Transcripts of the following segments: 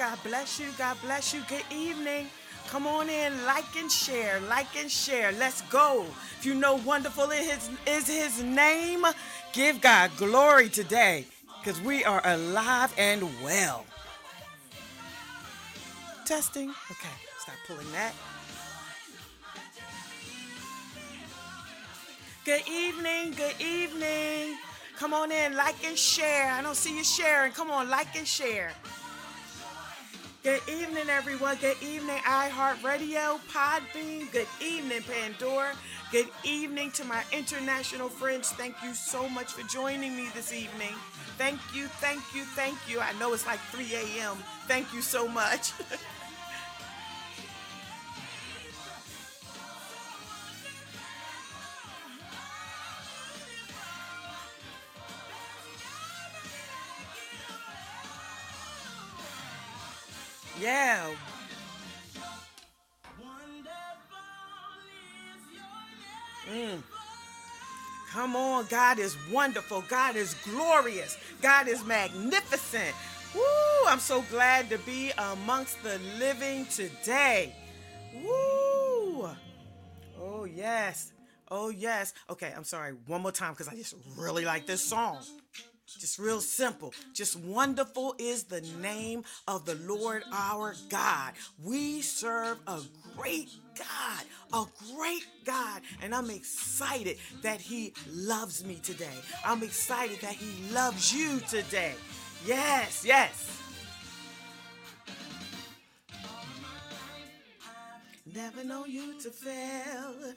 God bless you. God bless you. Good evening. Come on in, like and share, like and share. Let's go. If you know wonderful is his, is his name, give God glory today because we are alive and well. Testing. Okay, stop pulling that. Good evening, good evening. Come on in, like and share. I don't see you sharing. Come on, like and share. Good evening, everyone. Good evening, iHeartRadio, Podbean. Good evening, Pandora. Good evening to my international friends. Thank you so much for joining me this evening. Thank you, thank you, thank you. I know it's like 3 a.m. Thank you so much. Yeah. Mm. Come on, God is wonderful. God is glorious. God is magnificent. Woo! I'm so glad to be amongst the living today. Woo! Oh, yes. Oh, yes. Okay, I'm sorry. One more time because I just really like this song. Just real simple. Just wonderful is the name of the Lord our God. We serve a great God, a great God. And I'm excited that He loves me today. I'm excited that He loves you today. Yes, yes. Never know you to fail.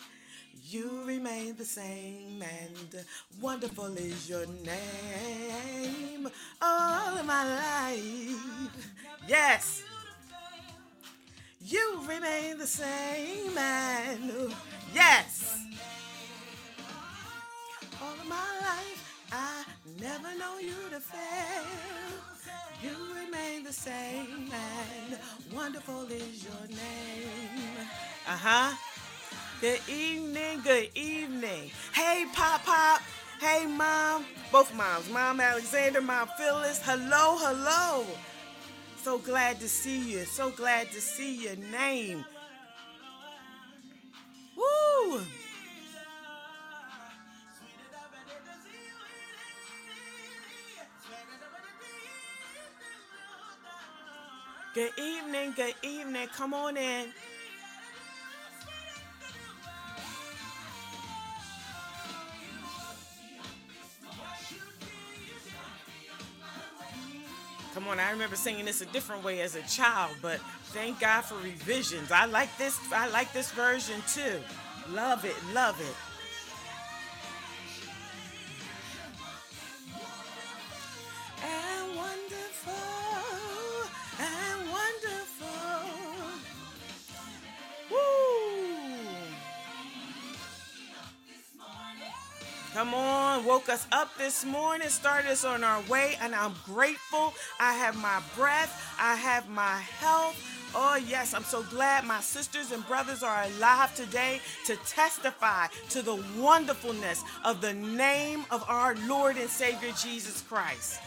You remain the same, and wonderful is your name all of my life. Yes, you remain the same, and yes, all of my life I never know you to fail. You remain the same, and wonderful is your name. Uh huh. Good evening, good evening. Hey, Pop Pop. Hey, Mom. Both moms. Mom Alexander, Mom Phyllis. Hello, hello. So glad to see you. So glad to see your name. Woo! Good evening, good evening. Come on in. On, I remember singing this a different way as a child, but thank God for revisions. I like this. I like this version too. Love it, love it. Woke us up this morning, started us on our way, and I'm grateful. I have my breath, I have my health. Oh, yes, I'm so glad my sisters and brothers are alive today to testify to the wonderfulness of the name of our Lord and Savior Jesus Christ.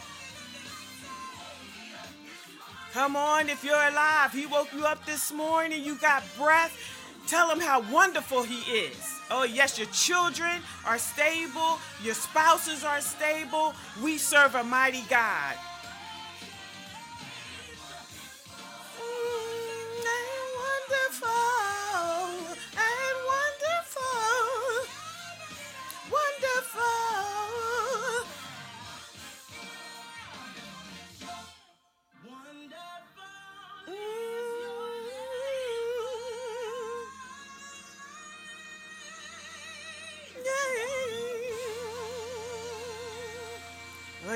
Come on, if you're alive, He woke you up this morning, you got breath. Tell Him how wonderful He is. Oh, yes, your children are stable, your spouses are stable. We serve a mighty God.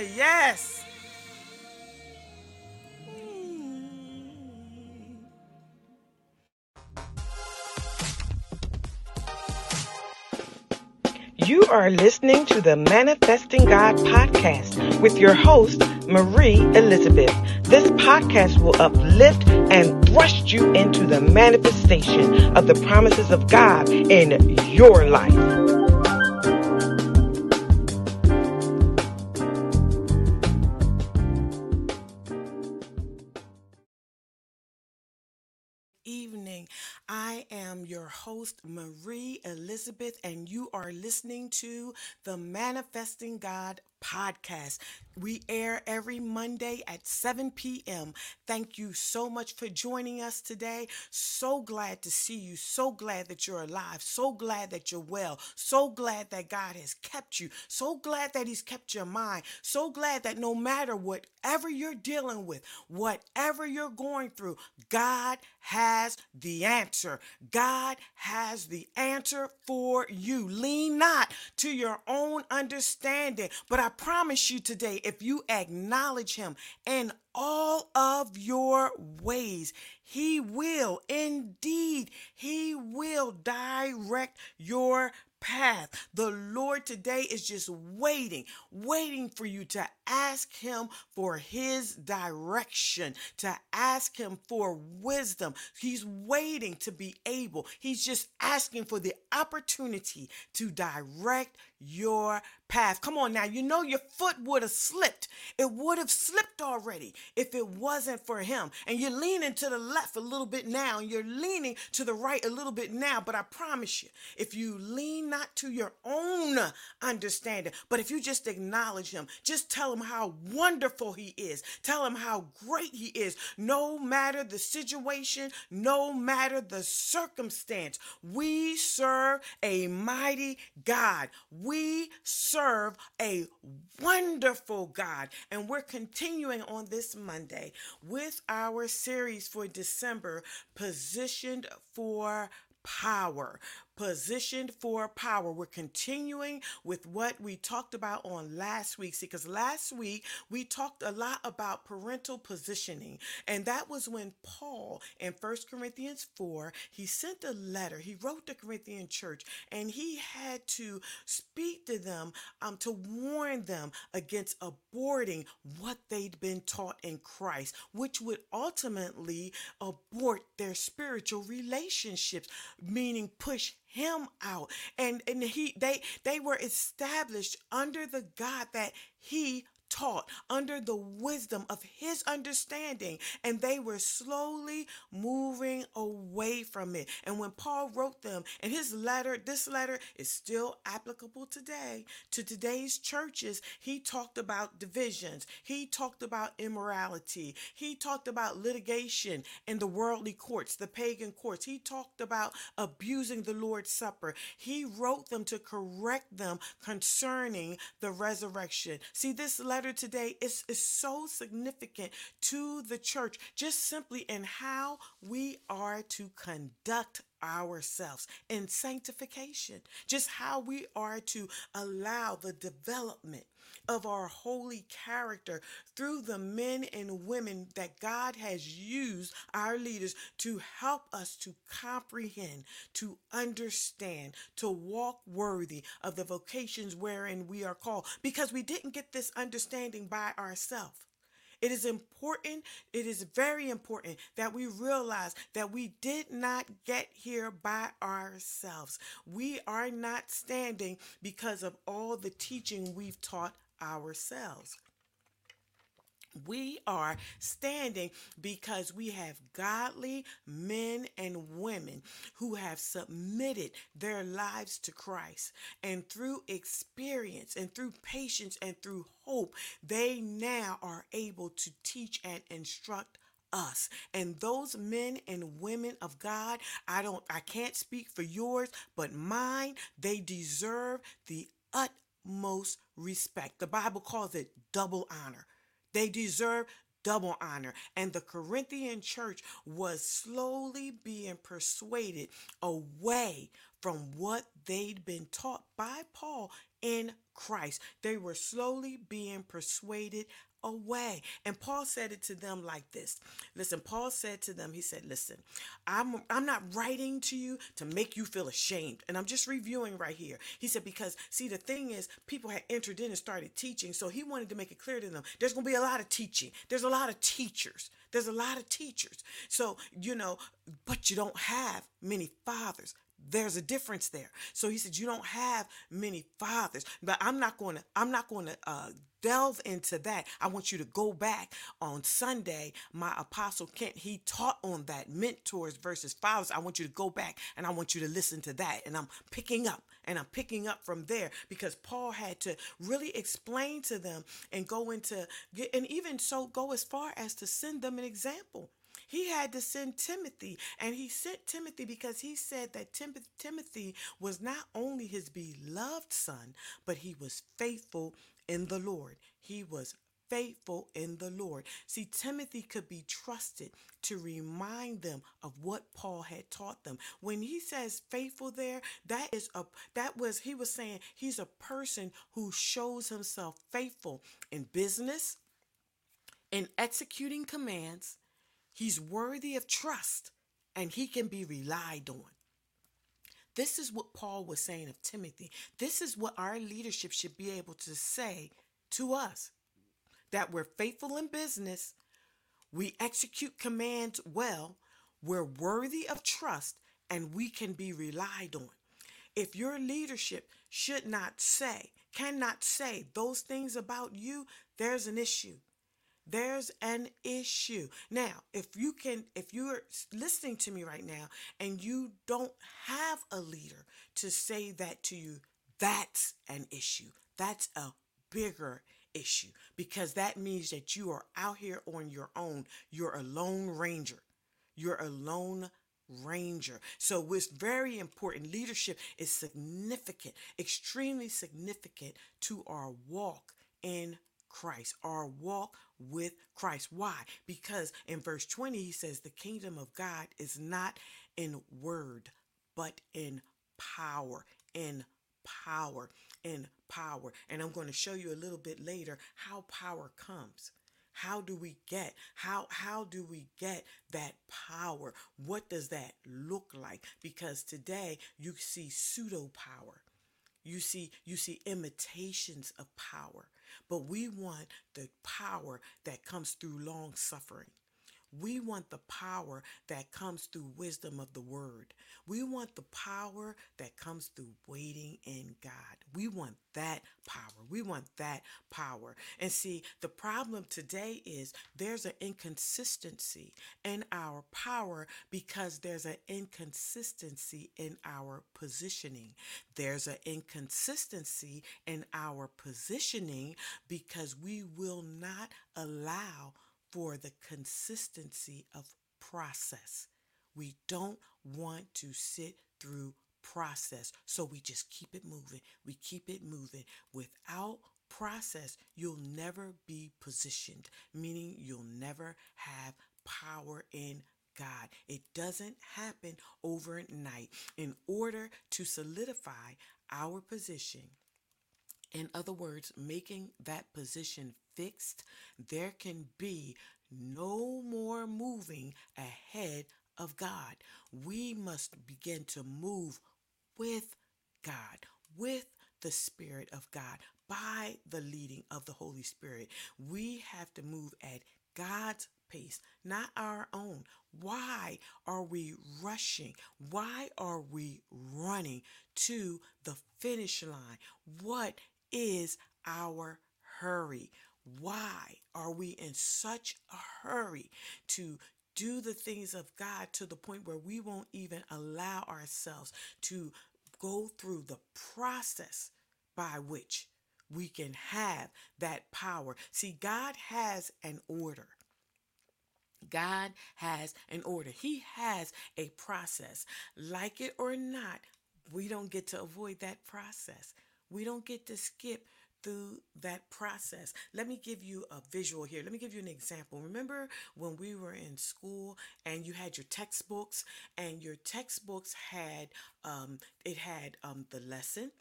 Yes. You are listening to the Manifesting God podcast with your host, Marie Elizabeth. This podcast will uplift and thrust you into the manifestation of the promises of God in your life. Evening. I am your host, Marie Elizabeth, and you are listening to the Manifesting God podcast. We air every Monday at 7 p.m. Thank you so much for joining us today. So glad to see you. So glad that you're alive. So glad that you're well. So glad that God has kept you. So glad that He's kept your mind. So glad that no matter whatever you're dealing with, whatever you're going through, God has the answer. God has the answer for you. Lean not to your own understanding, but I promise you today, if you acknowledge him in all of your ways, he will indeed, he will direct your path. The Lord today is just waiting, waiting for you to ask Him for His direction, to ask Him for wisdom. He's waiting to be able, He's just asking for the opportunity to direct your path. Come on now, you know your foot would have slipped. It would have slipped already if it wasn't for him. And you're leaning to the left a little bit now, and you're leaning to the right a little bit now. But I promise you, if you lean not to your own understanding, but if you just acknowledge him, just tell him how wonderful he is, tell him how great he is, no matter the situation, no matter the circumstance, we serve a mighty God. We serve a wonderful God. And we're continuing on this Monday with our series for December, Positioned for Power positioned for power. We're continuing with what we talked about on last week. See, because last week we talked a lot about parental positioning. And that was when Paul in First Corinthians 4, he sent a letter. He wrote the Corinthian church and he had to speak to them um, to warn them against aborting what they'd been taught in Christ, which would ultimately abort their spiritual relationships, meaning push him out. And and he they they were established under the god that he taught under the wisdom of his understanding, and they were slowly moving away from it. And when Paul wrote them, and his letter, this letter is still applicable today to today's churches, he talked about divisions, he talked about immorality, he talked about litigation in the worldly courts, the pagan courts, he talked about abusing the Lord's Supper. He wrote them to correct them concerning the resurrection. See, this letter letter today. Is, is so significant to the church, just simply in how we are to conduct ourselves in sanctification, just how we are to allow the development of our holy character through the men and women that God has used our leaders to help us to comprehend, to understand, to walk worthy of the vocations wherein we are called because we didn't get this understanding by ourselves. It is important, it is very important that we realize that we did not get here by ourselves. We are not standing because of all the teaching we've taught ourselves. We are standing because we have godly men and women who have submitted their lives to Christ. And through experience and through patience and through hope, they now are able to teach and instruct us and those men and women of God I don't I can't speak for yours but mine they deserve the utmost respect the Bible calls it double honor they deserve double honor. And the Corinthian church was slowly being persuaded away from what they'd been taught by Paul in Christ. They were slowly being persuaded away. And Paul said it to them like this. Listen, Paul said to them, he said, "Listen, I'm I'm not writing to you to make you feel ashamed." And I'm just reviewing right here. He said because see the thing is people had entered in and started teaching, so he wanted to make it clear to them there's going to be a lot of teaching. There's a lot of teachers. There's a lot of teachers. So, you know, but you don't have many fathers there's a difference there. So he said, you don't have many fathers, but I'm not going to, I'm not going to uh, delve into that. I want you to go back on Sunday. My apostle Kent, he taught on that mentors versus fathers. I want you to go back and I want you to listen to that. And I'm picking up and I'm picking up from there because Paul had to really explain to them and go into, and even so go as far as to send them an example he had to send Timothy, and he sent Timothy because he said that Tim- Timothy was not only his beloved son, but he was faithful in the Lord. He was faithful in the Lord. See, Timothy could be trusted to remind them of what Paul had taught them. When he says faithful there, that is a that was he was saying he's a person who shows himself faithful in business, in executing commands, He's worthy of trust and he can be relied on. This is what Paul was saying of Timothy. This is what our leadership should be able to say to us that we're faithful in business, we execute commands well, we're worthy of trust, and we can be relied on. If your leadership should not say, cannot say those things about you, there's an issue there's an issue. Now, if you can, if you're listening to me right now and you don't have a leader to say that to you, that's an issue. That's a bigger issue because that means that you are out here on your own. You're a lone ranger. You're a lone ranger. So it's very important. Leadership is significant, extremely significant to our walk in Christ, our walk with Christ. Why? Because in verse 20, he says, The kingdom of God is not in word, but in power. In power. In power. And I'm going to show you a little bit later how power comes. How do we get how how do we get that power? What does that look like? Because today you see pseudo power. You see you see imitations of power. But we want the power that comes through long suffering. We want the power that comes through wisdom of the word. We want the power that comes through waiting in God. We want that power. We want that power. And see, the problem today is there's an inconsistency in our power because there's an inconsistency in our positioning. There's an inconsistency in our positioning because we will not allow for the consistency of process. We don't want to sit through process. So we just keep it moving. We keep it moving. Without process, you'll never be positioned, meaning you'll never have power in God. It doesn't happen overnight. In order to solidify our position, in other words, making that position fixed, there can be no more moving ahead of God. We must begin to move with God, with the Spirit of God, by the leading of the Holy Spirit. We have to move at God's pace, not our own. Why are we rushing? Why are we running to the finish line? What is our hurry? Why are we in such a hurry to do the things of God to the point where we won't even allow ourselves to go through the process by which we can have that power? See, God has an order. God has an order. He has a process. Like it or not, we don't get to avoid that process. We don't get to skip through that process. Let me give you a visual here. Let me give you an example. Remember when we were in school and you had your textbooks and your textbooks had um, it had um, the lesson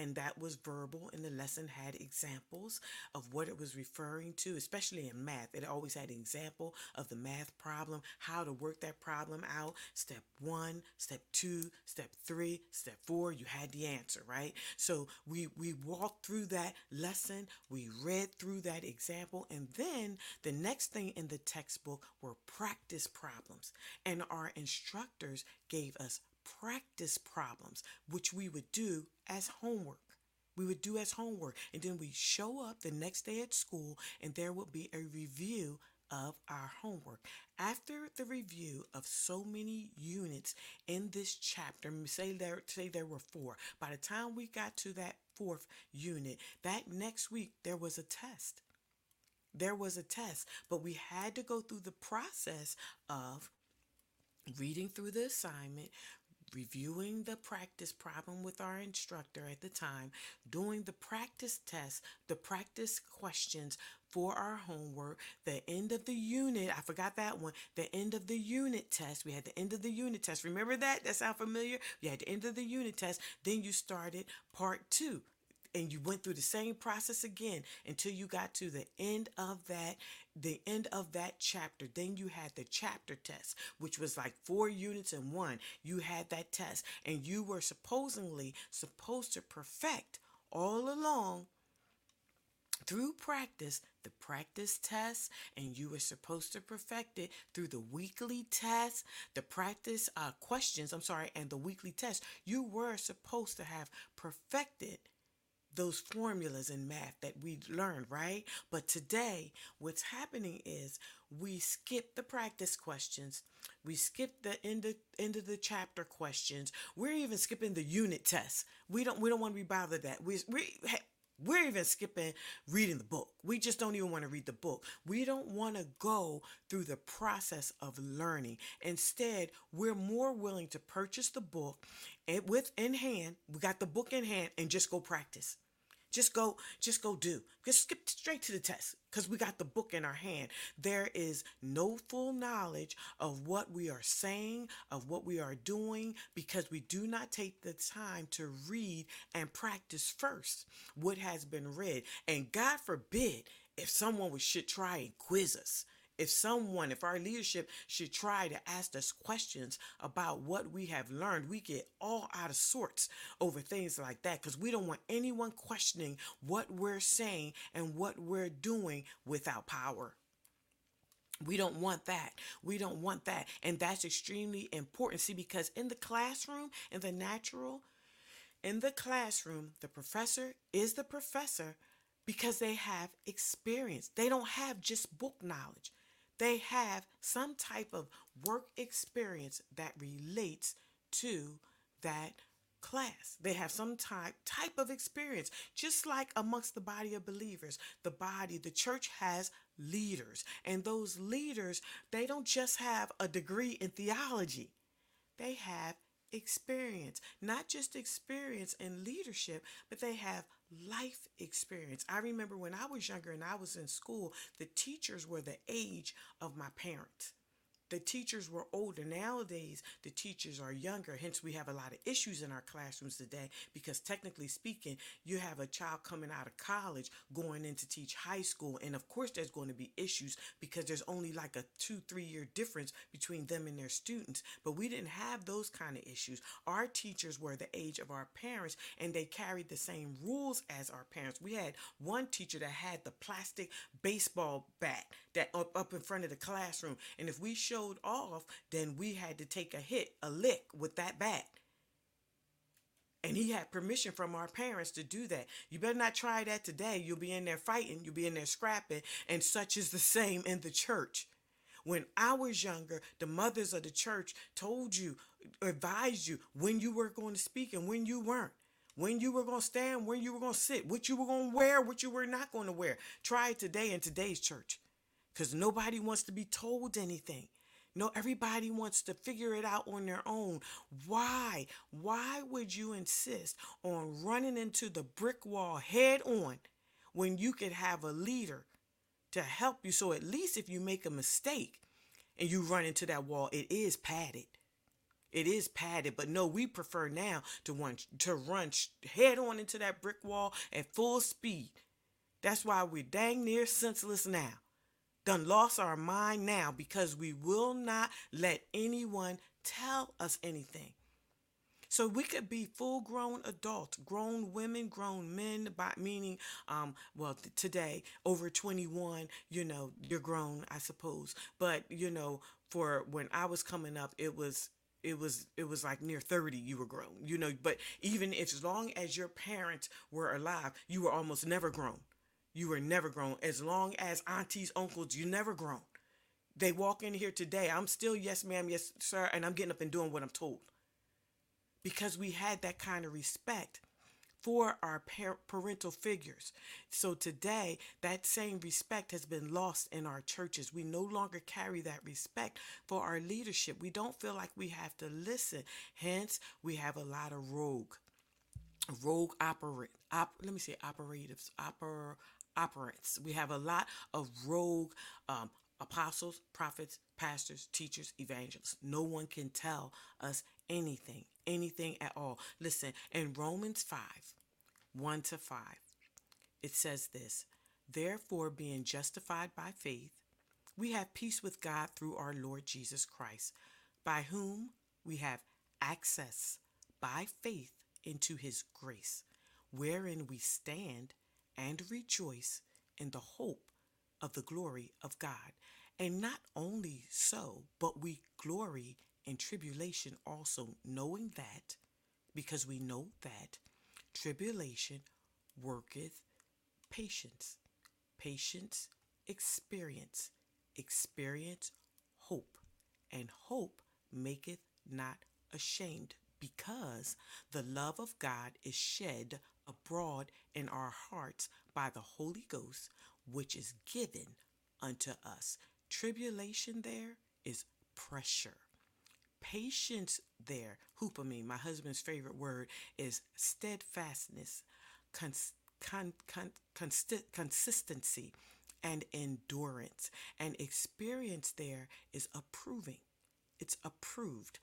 and that was verbal and the lesson had examples of what it was referring to especially in math. It always had an example of the math problem how to work that problem out. Step one step two step three step four you had the answer right? So we we walked through that lesson we read through that example and then the next thing in the textbook were practice problems. And our instructors gave us practice problems, which we would do as homework. We would do as homework, and then we show up the next day at school, and there would be a review of our homework. After the review of so many units in this chapter, say there say there were four. By the time we got to that fourth unit, that next week there was a test. There was a test, but we had to go through the process of reading through the assignment, reviewing the practice problem with our instructor at the time, doing the practice test, the practice questions for our homework, the end of the unit, I forgot that one, the end of the unit test. We had the end of the unit test. Remember that? That sound familiar? You had the end of the unit test. Then you started part two and you went through the same process again until you got to the end of that the end of that chapter. Then you had the chapter test which was like four units in one. You had that test and you were supposedly supposed to perfect all along through practice the practice test and you were supposed to perfect it through the weekly test the practice uh, questions i'm sorry and the weekly test. You were supposed to have perfected those formulas in math that we learned, right? But today, what's happening is we skip the practice questions. We skip the end of, end of the chapter questions. We're even skipping the unit tests. We don't we don't want to be bothered that. We we we're even skipping reading the book. We just don't even want to read the book. We don't want to go through the process of learning. Instead, we're more willing to purchase the book and with in hand. We got the book in hand and just go practice. Just go, just go do. Just skip straight to the test because we got the book in our hand. There is no full knowledge of what we are saying, of what we are doing, because we do not take the time to read and practice first what has been read. And God forbid if someone would should try and quiz us if someone, if our leadership should try to ask us questions about what we have learned, we get all out of sorts over things like that because we don't want anyone questioning what we're saying and what we're doing without power. We don't want that. We don't want that. And that's extremely important. See, because in the classroom, in the natural, in the classroom, the professor is the professor because they have experience. They don't have just book knowledge they have some type of work experience that relates to that class. They have some type type of experience. Just like amongst the body of believers, the body, the church has leaders. And those leaders, they don't just have a degree in theology. They have experience, not just experience in leadership, but they have life experience. I remember when I was younger and I was in school, the teachers were the age of my parents the teachers were older. Nowadays, the teachers are younger. Hence, we have a lot of issues in our classrooms today because, technically speaking, you have a child coming out of college going in to teach high school. And of course, there's going to be issues because there's only like a two, three year difference between them and their students. But we didn't have those kind of issues. Our teachers were the age of our parents and they carried the same rules as our parents. We had one teacher that had the plastic baseball bat that up, up in front of the classroom. And if we showed showed off, then we had to take a hit, a lick with that bat. And he had permission from our parents to do that. You better not try that today. You'll be in there fighting, you'll be in there scrapping, and such is the same in the church. When I was younger, the mothers of the church told you, advised you when you were going to speak and when you weren't when you were going to stand, when you were going to sit, what you were going to wear, what you were not going to wear. Try it today in today's church because nobody wants to be told anything. No, everybody wants to figure it out on their own. Why? Why would you insist on running into the brick wall head on when you could have a leader to help you? So at least if you make a mistake and you run into that wall, it is padded. It is padded, but no, we prefer now to run to run head on into that brick wall at full speed. That's why we're dang near senseless now done lost our mind now because we will not let anyone tell us anything. So we could be full grown adults, grown women, grown men, by meaning, um, well, th- today over 21, you know, you're grown, I suppose. But, you know, for when I was coming up, it was it was it was like near 30 you were grown you know but even if, as long as your parents were alive you were almost never grown you were never grown as long as aunties uncles you never grown they walk in here today i'm still yes ma'am yes sir and i'm getting up and doing what i'm told because we had that kind of respect for our par- parental figures. So today, that same respect has been lost in our churches. We no longer carry that respect for our leadership. We don't feel like we have to listen. Hence, we have a lot of rogue, rogue operate. Op, let me say operatives, oper, operants. We have a lot of rogue um, apostles, prophets, pastors, teachers, evangelists. No one can tell us anything, anything at all. Listen, in Romans 5, 1 to 5, it says this Therefore, being justified by faith, we have peace with God through our Lord Jesus Christ, by whom we have access by faith into his grace, wherein we stand and rejoice in the hope of the glory of God. And not only so, but we glory in tribulation also, knowing that, because we know that tribulation worketh patience, patience, experience, experience, hope, and hope maketh not ashamed, because the love of God is shed abroad in our hearts by the Holy Ghost, which is given unto us. Tribulation there is pressure. Patience there, hupomene, my husband's favorite word, is steadfastness, cons- con- con- consistency, and endurance. And experience there is approving. It's approved.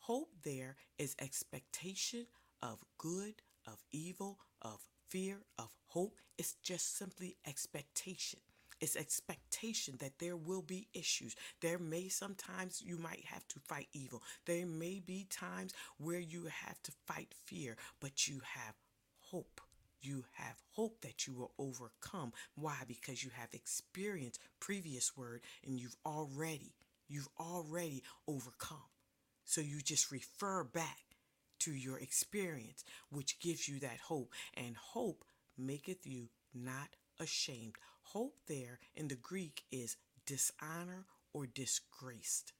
Hope there is expectation of good, of evil, of fear, of hope. It's just simply expectation. It's expectation that there will be issues. There may sometimes you might have to fight evil. There may be times where you have to fight fear, but you have hope. You have hope that you will overcome. Why? Because you have experienced previous word and you've already, you've already overcome. So you just refer back to your experience, which gives you that hope. And hope maketh you not ashamed. Hope there in the Greek is dishonor or disgraced.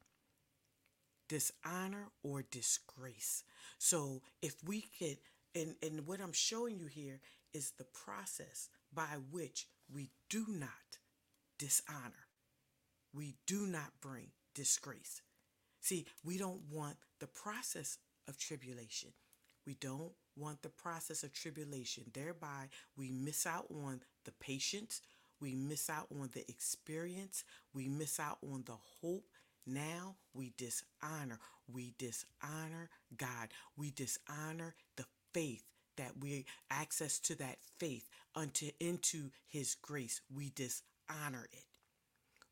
Dishonor or disgrace. So if we could, and, and what I'm showing you here is the process by which we do not dishonor, we do not bring disgrace. See, we don't want the process of tribulation. We don't want the process of tribulation. Thereby, we miss out on the patience, we miss out on the experience, we miss out on the hope. Now we dishonor. We dishonor God. We dishonor the faith that we access to that faith unto into his grace. We dishonor it.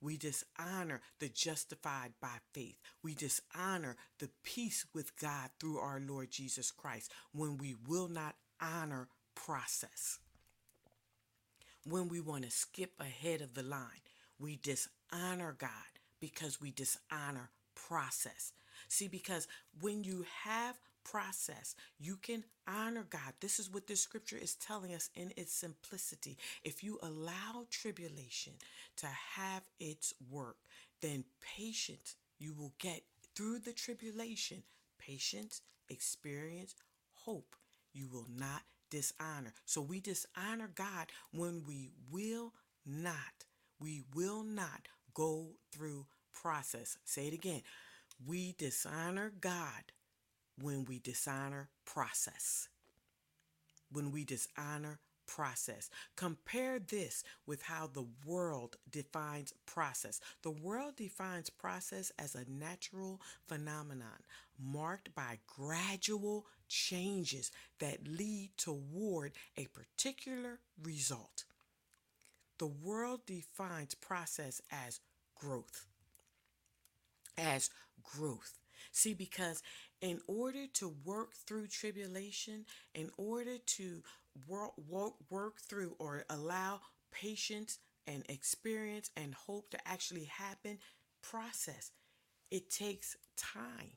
We dishonor the justified by faith. We dishonor the peace with God through our Lord Jesus Christ when we will not honor process. When we want to skip ahead of the line, we dishonor God because we dishonor process. See, because when you have process. You can honor God. This is what this scripture is telling us in its simplicity. If you allow tribulation to have its work, then patience you will get through the tribulation. Patience, experience, hope. You will not dishonor. So we dishonor God when we will not, we will not go through process. Say it again. We dishonor God when we dishonor process. When we dishonor process. Compare this with how the world defines process. The world defines process as a natural phenomenon marked by gradual changes that lead toward a particular result. The world defines process as growth. As growth. See, because in order to work through tribulation, in order to work, work, work through or allow patience and experience and hope to actually happen, process, it takes time.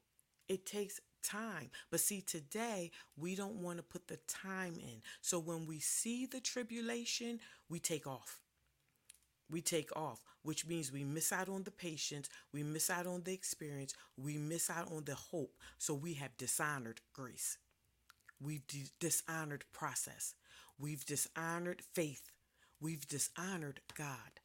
It takes time. But see, today we don't want to put the time in. So when we see the tribulation, we take off. We take off, which means we miss out on the patience, we miss out on the experience, we miss out on the hope. So we have dishonored grace. We've d- dishonored process. We've dishonored faith. We've dishonored God.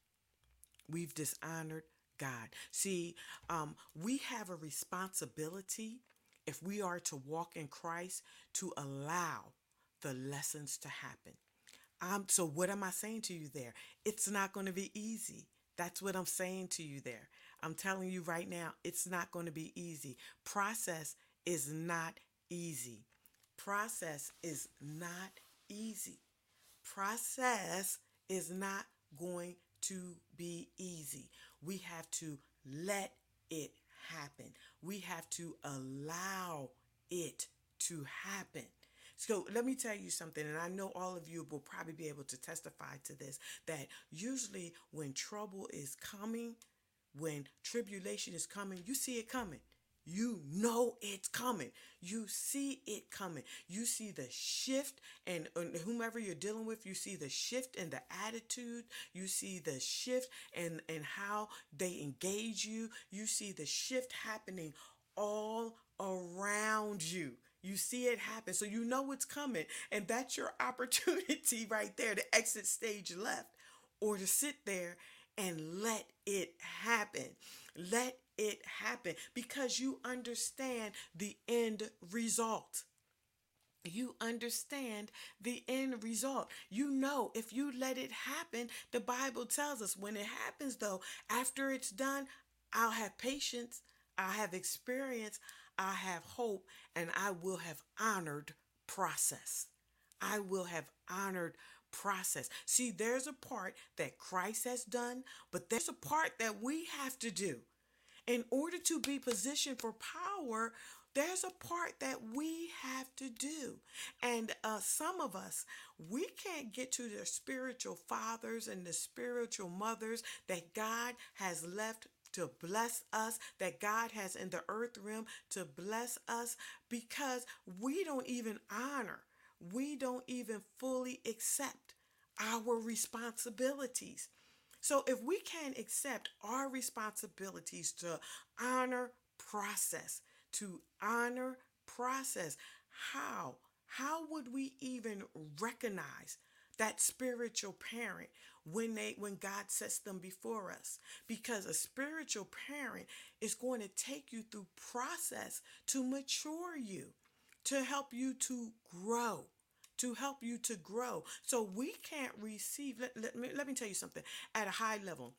We've dishonored God. See, um, we have a responsibility if we are to walk in Christ to allow the lessons to happen. Um, so, what am I saying to you there? It's not going to be easy. That's what I'm saying to you there. I'm telling you right now, it's not going to be easy. Process is not easy. Process is not easy. Process is not going to be easy. We have to let it happen. We have to allow it to happen. So let me tell you something, and I know all of you will probably be able to testify to this that usually when trouble is coming, when tribulation is coming, you see it coming. You know it's coming. You see it coming. You see the shift, and, whomever you're dealing with, you see the shift in the attitude. You see the shift and and how they engage you. You see the shift happening all around you. You see it happen. So you know it's coming. And that's your opportunity right there to exit stage left or to sit there and let it happen. Let it happen because you understand the end result. You understand the end result. You know, if you let it happen, the Bible tells us when it happens, though, after it's done, I'll have patience, I'll have experience, I have hope, and I will have honored process. I will have honored process. See, there's a part that Christ has done, but there's a part that we have to do. In order to be positioned for power, there's a part that we have to do. And uh, some of us, we can't get to the spiritual fathers and the spiritual mothers that God has left to bless us, that God has in the earth realm to bless us, because we don't even honor, we don't even fully accept our responsibilities. So if we can't accept our responsibilities to honor process, to honor process, how? How would we even recognize that spiritual parent when they when God sets them before us. Because a spiritual parent is going to take you through process to mature you to help you to grow to help you to grow. So we can't receive let, let, me, let me tell you something. At a high level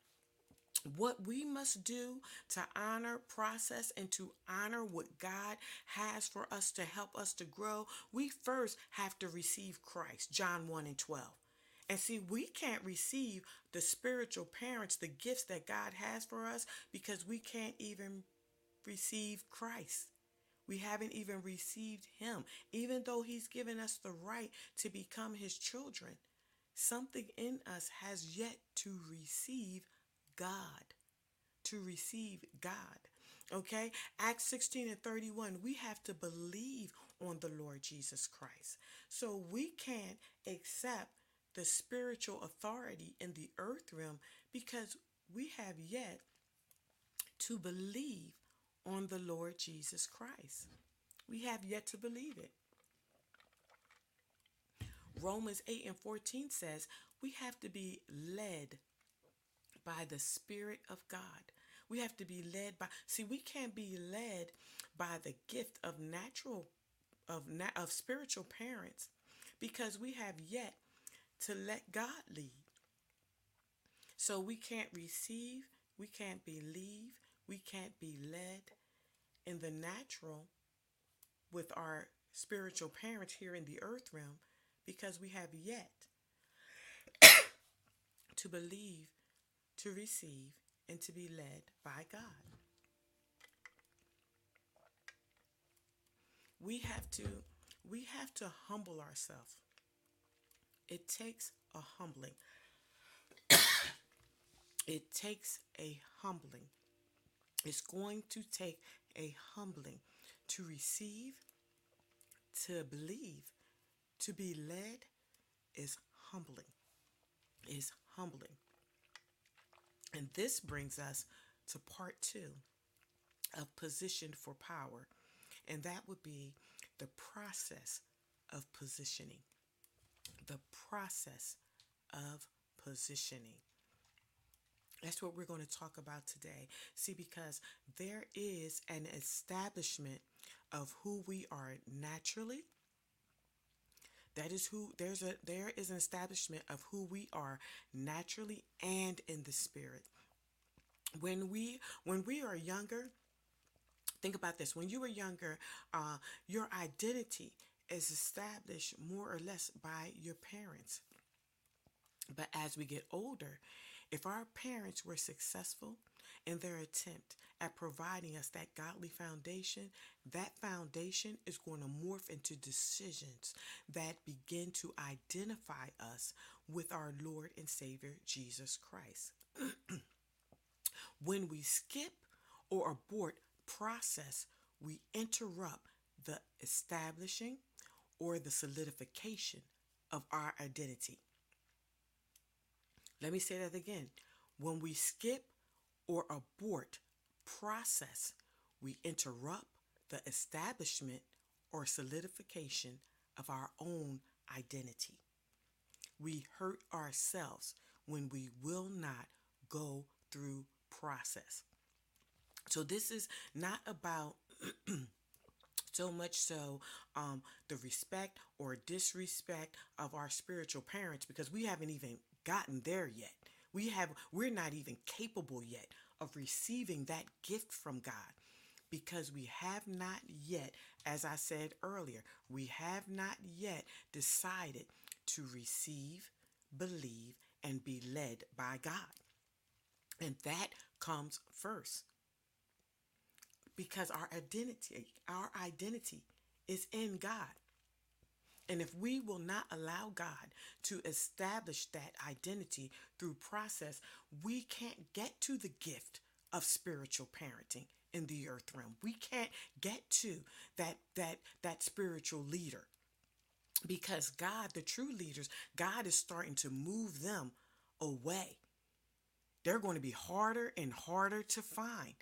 what we must do to honor process and to honor what God has for us to help us to grow, we first have to receive Christ. John 1 and 12. And see, we can't receive the spiritual parents, the gifts that God has for us, because we can't even receive Christ. We haven't even received Him, even though He's given us the right to become His children. Something in us has yet to receive God. To receive God. Okay? Acts 16 and 31, we have to believe on the Lord Jesus Christ. So we can't accept the spiritual authority in the earth realm because we have yet to believe on the Lord Jesus Christ. We have yet to believe it. Romans 8 and 14 says we have to be led by the Spirit of God. We have to be led by see we can't be led by the gift of natural of of spiritual parents because we have yet to let God lead. So we can't receive, we can't believe, we can't be led in the natural with our spiritual parents here in the earth realm because we have yet to believe, to receive, and to be led by God. We have to we have to humble ourselves it takes a humbling. it takes a humbling. It's going to take a humbling to receive, to believe, to be led is humbling. Is humbling. And this brings us to part two of positioned for power. And that would be the process of positioning. The process of positioning. That's what we're going to talk about today. See, because there is an establishment of who we are naturally. That is who there's a there is an establishment of who we are naturally and in the spirit. When we when we are younger, think about this. When you were younger, uh, your identity is established more or less by your parents. But as we get older, if our parents were successful in their attempt at providing us that godly foundation, that foundation is going to morph into decisions that begin to identify us with our Lord and Savior Jesus Christ. when we skip or abort process, we interrupt the establishing or the solidification of our identity. Let me say that again. When we skip or abort process, we interrupt the establishment or solidification of our own identity. We hurt ourselves when we will not go through process. So, this is not about so much so um, the respect or disrespect of our spiritual parents because we haven't even gotten there yet. We have we're not even capable yet of receiving that gift from God because we have not yet as I said earlier, we have not yet decided to receive, believe and be led by God. And that comes first. Because our identity, our identity is in God. And if we will not allow God to establish that identity through process, we can't get to the gift of spiritual parenting in the earth realm. We can't get to that that that spiritual leader. Because God, the true leaders, God is starting to move them away. They're going to be harder and harder to find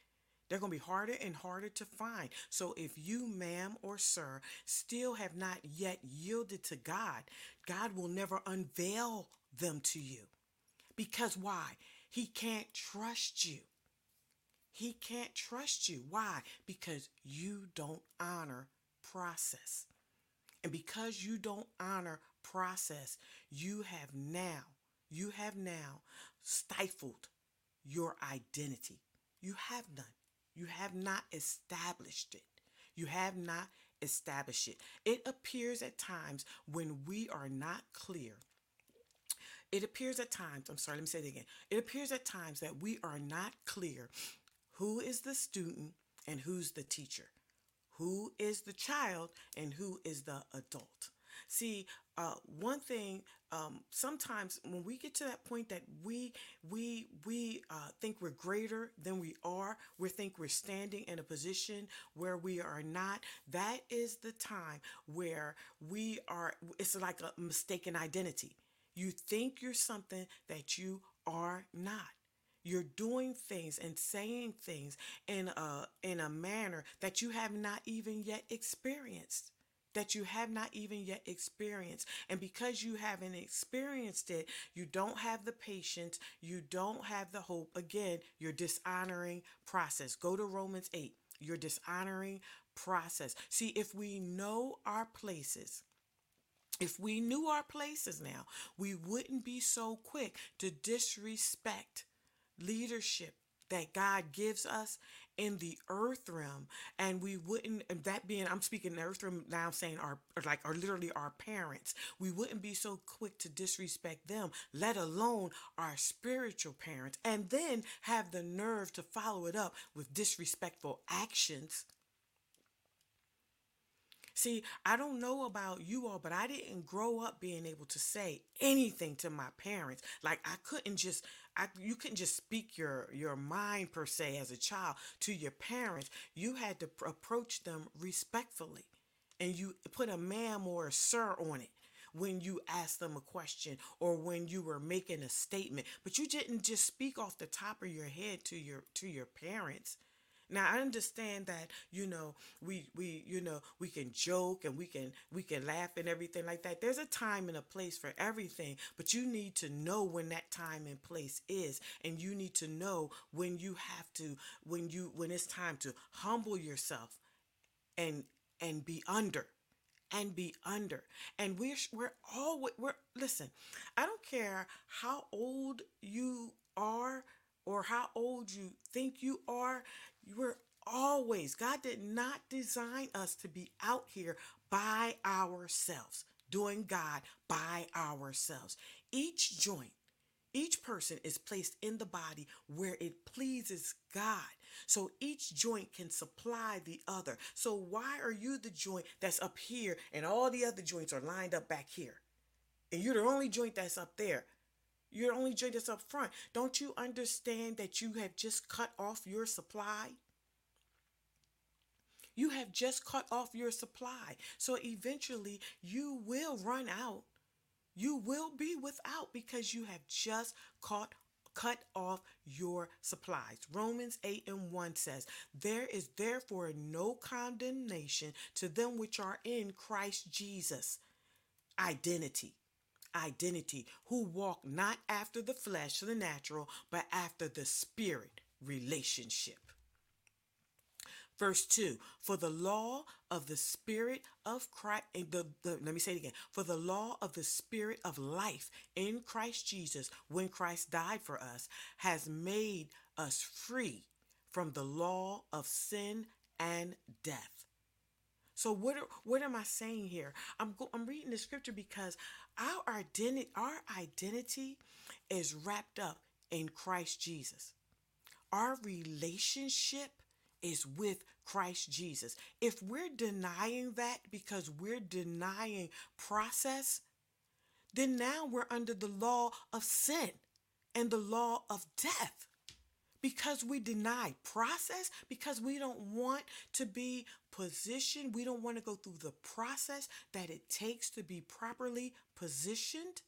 they're going to be harder and harder to find. So if you, ma'am or sir, still have not yet yielded to God, God will never unveil them to you. Because why? He can't trust you. He can't trust you. Why? Because you don't honor process. And because you don't honor process, you have now, you have now stifled your identity. You have none. You have not established it. You have not established it. It appears at times when we are not clear. It appears at times, I'm sorry, let me say it again. It appears at times that we are not clear who is the student and who's the teacher, who is the child and who is the adult. See, uh, one thing um, sometimes when we get to that point that we we we uh, think we're greater than we are, we think we're standing in a position where we are not. That is the time where we are. It's like a mistaken identity. You think you're something that you are not. You're doing things and saying things in a in a manner that you have not even yet experienced that you have not even yet experienced. And because you haven't experienced it, you don't have the patience, you don't have the hope. Again, you're dishonoring process. Go to Romans 8. You're dishonoring process. See, if we know our places, if we knew our places now, we wouldn't be so quick to disrespect leadership that God gives us in the earth realm and we wouldn't and that being I'm speaking the earth realm now saying our like are literally our parents we wouldn't be so quick to disrespect them let alone our spiritual parents and then have the nerve to follow it up with disrespectful actions See, I don't know about you all, but I didn't grow up being able to say anything to my parents. Like I couldn't just I you couldn't just speak your your mind per se as a child to your parents. You had to pr- approach them respectfully. And you put a ma'am or a sir on it when you asked them a question or when you were making a statement but you didn't just speak off the top of your head to your to your parents now I understand that you know we we you know we can joke and we can we can laugh and everything like that. There's a time and a place for everything, but you need to know when that time and place is and you need to know when you have to when you when it's time to humble yourself and and be under and be under and we're we're all we're listen i don't care how old you are or how old you think you are we're always, God did not design us to be out here by ourselves, doing God by ourselves. Each joint, each person is placed in the body where it pleases God. So each joint can supply the other. So why are you the joint that's up here and all the other joints are lined up back here? And you're the only joint that's up there. You're only joint this up front. Don't you understand that you have just cut off your supply? You have just cut off your supply. So eventually you will run out. You will be without because you have just caught cut off your supplies. Romans 8 and 1 says, There is therefore no condemnation to them which are in Christ Jesus. Identity. Identity, who walk not after the flesh, the natural, but after the spirit relationship. Verse 2 For the law of the Spirit of Christ, the, the, let me say it again. For the law of the Spirit of life in Christ Jesus, when Christ died for us, has made us free from the law of sin and death. So what what am I saying here? I'm go, I'm reading the scripture because our identity our identity is wrapped up in Christ Jesus. Our relationship is with Christ Jesus. If we're denying that because we're denying process, then now we're under the law of sin and the law of death. Because we deny process, because we don't want to be positioned, we don't want to go through the process that it takes to be properly positioned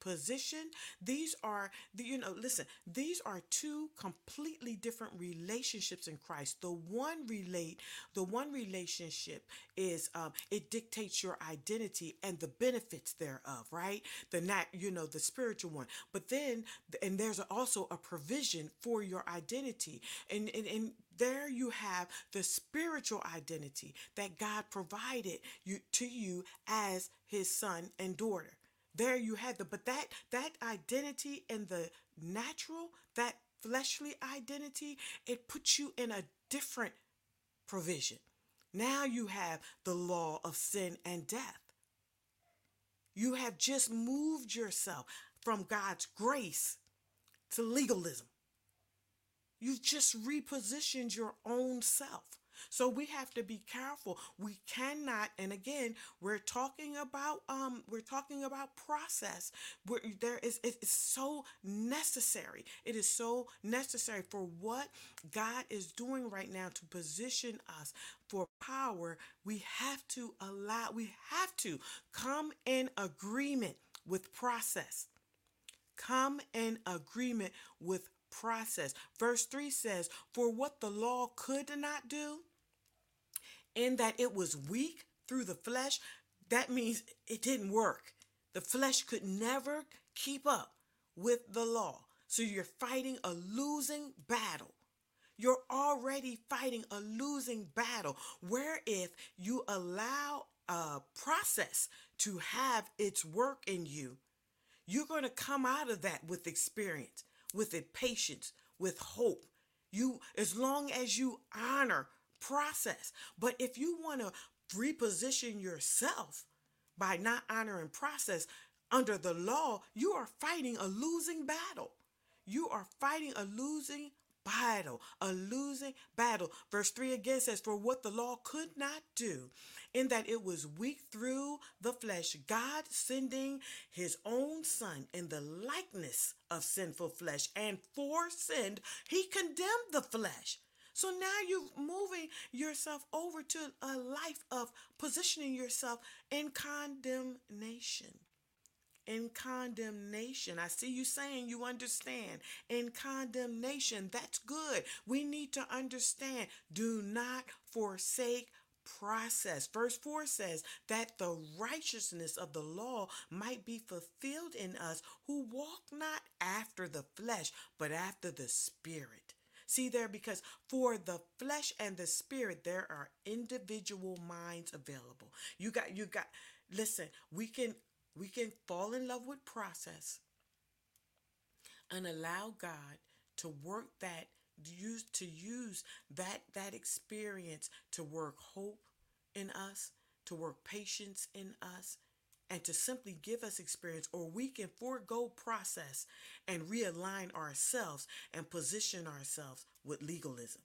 position. These are the you know, listen, these are two completely different relationships in Christ. The one relate, the one relationship is um it dictates your identity and the benefits thereof, right? The not, you know, the spiritual one. But then and there's also a provision for your identity. And and, and there you have the spiritual identity that God provided you to you as his son and daughter there you had the but that that identity in the natural that fleshly identity it puts you in a different provision. Now you have the law of sin and death. You have just moved yourself from God's grace to legalism. You've just repositioned your own self so we have to be careful. We cannot, and again, we're talking about um, we're talking about process. Where there is it's so necessary. It is so necessary for what God is doing right now to position us for power. We have to allow. We have to come in agreement with process. Come in agreement with process. Verse 3 says, For what the law could not do, in that it was weak through the flesh, that means it didn't work. The flesh could never keep up with the law. So you're fighting a losing battle. You're already fighting a losing battle. Where if you allow a process to have its work in you, you're going to come out of that with experience, with it patience, with hope. You as long as you honor process. But if you want to reposition yourself by not honoring process under the law, you are fighting a losing battle. You are fighting a losing battle, a losing battle. Verse 3 again says, For what the law could not do, in that it was weak through the flesh, God sending his own Son in the likeness of sinful flesh, and for sin, he condemned the flesh. So now you're moving yourself over to a life of positioning yourself in condemnation in condemnation. I see you saying you understand. In condemnation, that's good. We need to understand. Do not forsake process. Verse 4 says that the righteousness of the law might be fulfilled in us who walk not after the flesh, but after the spirit. See there, because for the flesh and the spirit, there are individual minds available. You got, you got, listen, we can we can fall in love with process and allow God to work that use to use that that experience to work hope in us, to work patience in us, and to simply give us experience, or we can forego process and realign ourselves and position ourselves with legalism.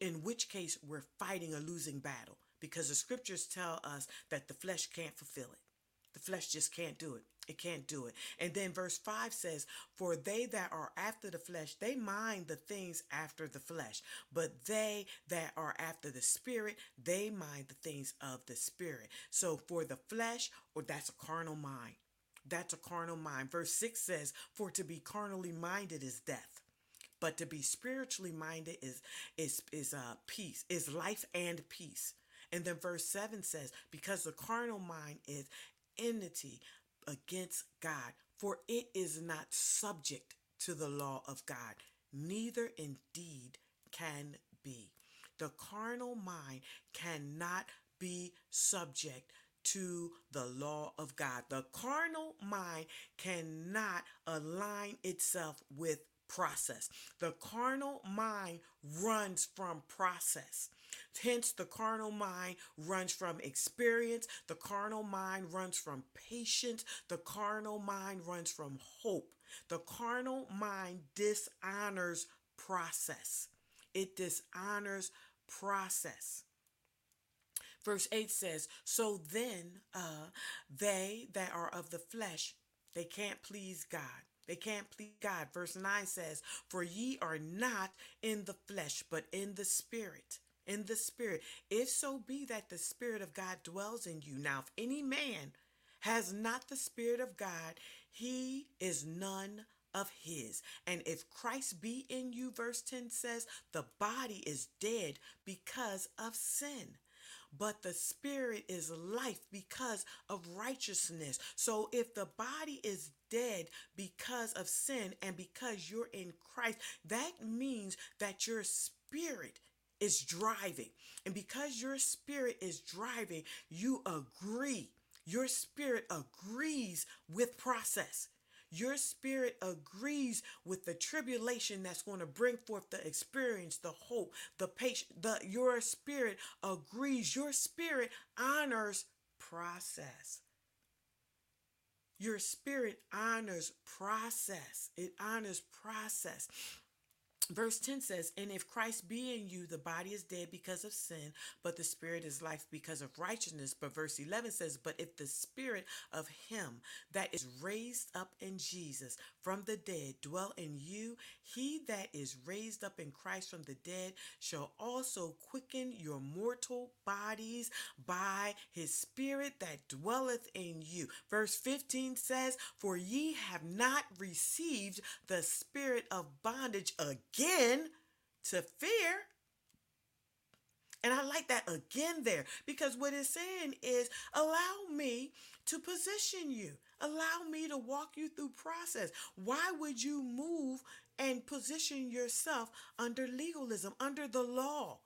In which case, we're fighting a losing battle because the scriptures tell us that the flesh can't fulfill it. The flesh just can't do it. It can't do it. And then verse 5 says, For they that are after the flesh, they mind the things after the flesh. But they that are after the spirit, they mind the things of the spirit. So for the flesh, or that's a carnal mind. That's a carnal mind. Verse 6 says, For to be carnally minded is death. But to be spiritually minded is is is uh peace, is life and peace. And then verse 7 says, Because the carnal mind is enmity against God, for it is not subject to the law of God, neither indeed can be. The carnal mind cannot be subject to the law of God. The carnal mind cannot align itself with process. The carnal mind runs from process. Hence, the carnal mind runs from experience. The carnal mind runs from patience. The carnal mind runs from hope. The carnal mind dishonors process. It dishonors process. Verse 8 says, So then, uh, they that are of the flesh, they can't please God. They can't please God. Verse 9 says, For ye are not in the flesh, but in the spirit in the spirit, if so be that the spirit of God dwells in you. Now, if any man has not the spirit of God, he is none of his. And if Christ be in you, verse 10 says, the body is dead because of sin. But the spirit is life because of righteousness. So if the body is dead because of sin and because you're in Christ, that means that your spirit is driving. And because your spirit is driving, you agree. Your spirit agrees with process. Your spirit agrees with the tribulation that's going to bring forth the experience, the hope, the patience. The your spirit agrees. Your spirit honors process. Your spirit honors process. It honors process. Verse 10 says, And if Christ be in you, the body is dead because of sin, but the spirit is life because of righteousness. But verse 11 says, But if the spirit of him that is raised up in Jesus from the dead dwell in you, he that is raised up in Christ from the dead shall also quicken your mortal bodies by his spirit that dwelleth in you. Verse 15 says, For ye have not received the spirit of bondage again again to fear. And I like that again there because what it's saying is allow me to position you. Allow me to walk you through process. Why would you move and position yourself under legalism, under the law?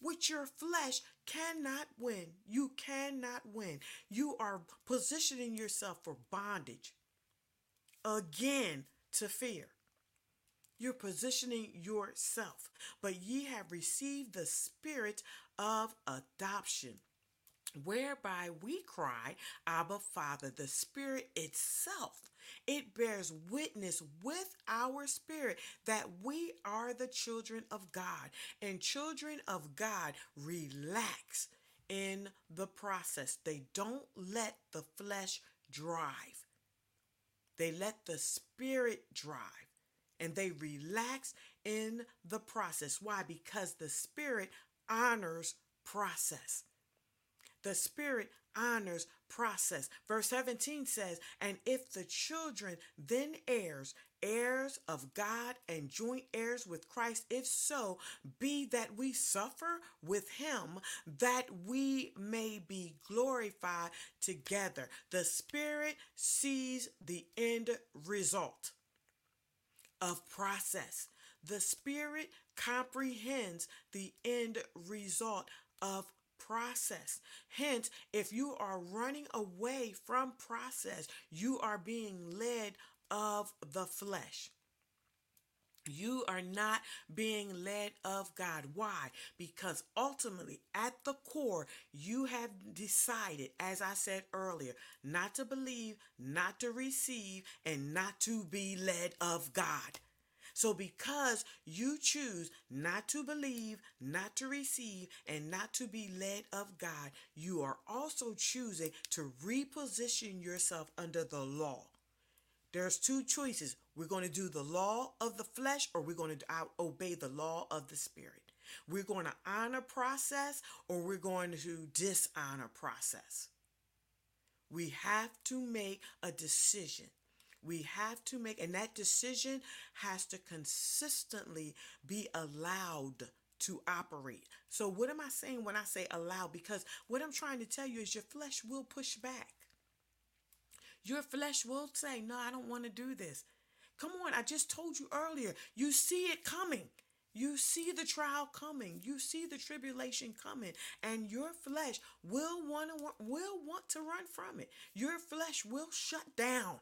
Which your flesh cannot win. You cannot win. You are positioning yourself for bondage. Again, to fear. You're positioning yourself. But ye have received the spirit of adoption, whereby we cry, Abba Father, the Spirit itself. It bears witness with our spirit that we are the children of God. And children of God relax in the process. They don't let the flesh drive, they let the spirit drive. And they relax in the process. Why? Because the spirit honors process. The Spirit honors process. Verse 17 says, And if the children then heirs, heirs of God and joint heirs with Christ, if so, be that we suffer with him, that we may be glorified together. The Spirit sees the end result of process. The Spirit comprehends the end result of process. Hence, if you are running away from process, you are being led of the flesh. You are not being led of God. Why? Because ultimately, at the core, you have decided, as I said earlier, not to believe, not to receive, and not to be led of God. So, because you choose not to believe, not to receive, and not to be led of God, you are also choosing to reposition yourself under the law. There's two choices. We're going to do the law of the flesh or we're going to uh, obey the law of the spirit. We're going to honor process or we're going to dishonor process. We have to make a decision. We have to make, and that decision has to consistently be allowed to operate. So, what am I saying when I say allow? Because what I'm trying to tell you is your flesh will push back. Your flesh will say, No, I don't want to do this. Come on, I just told you earlier. You see it coming. You see the trial coming. You see the tribulation coming, and your flesh will want to will want to run from it. Your flesh will shut down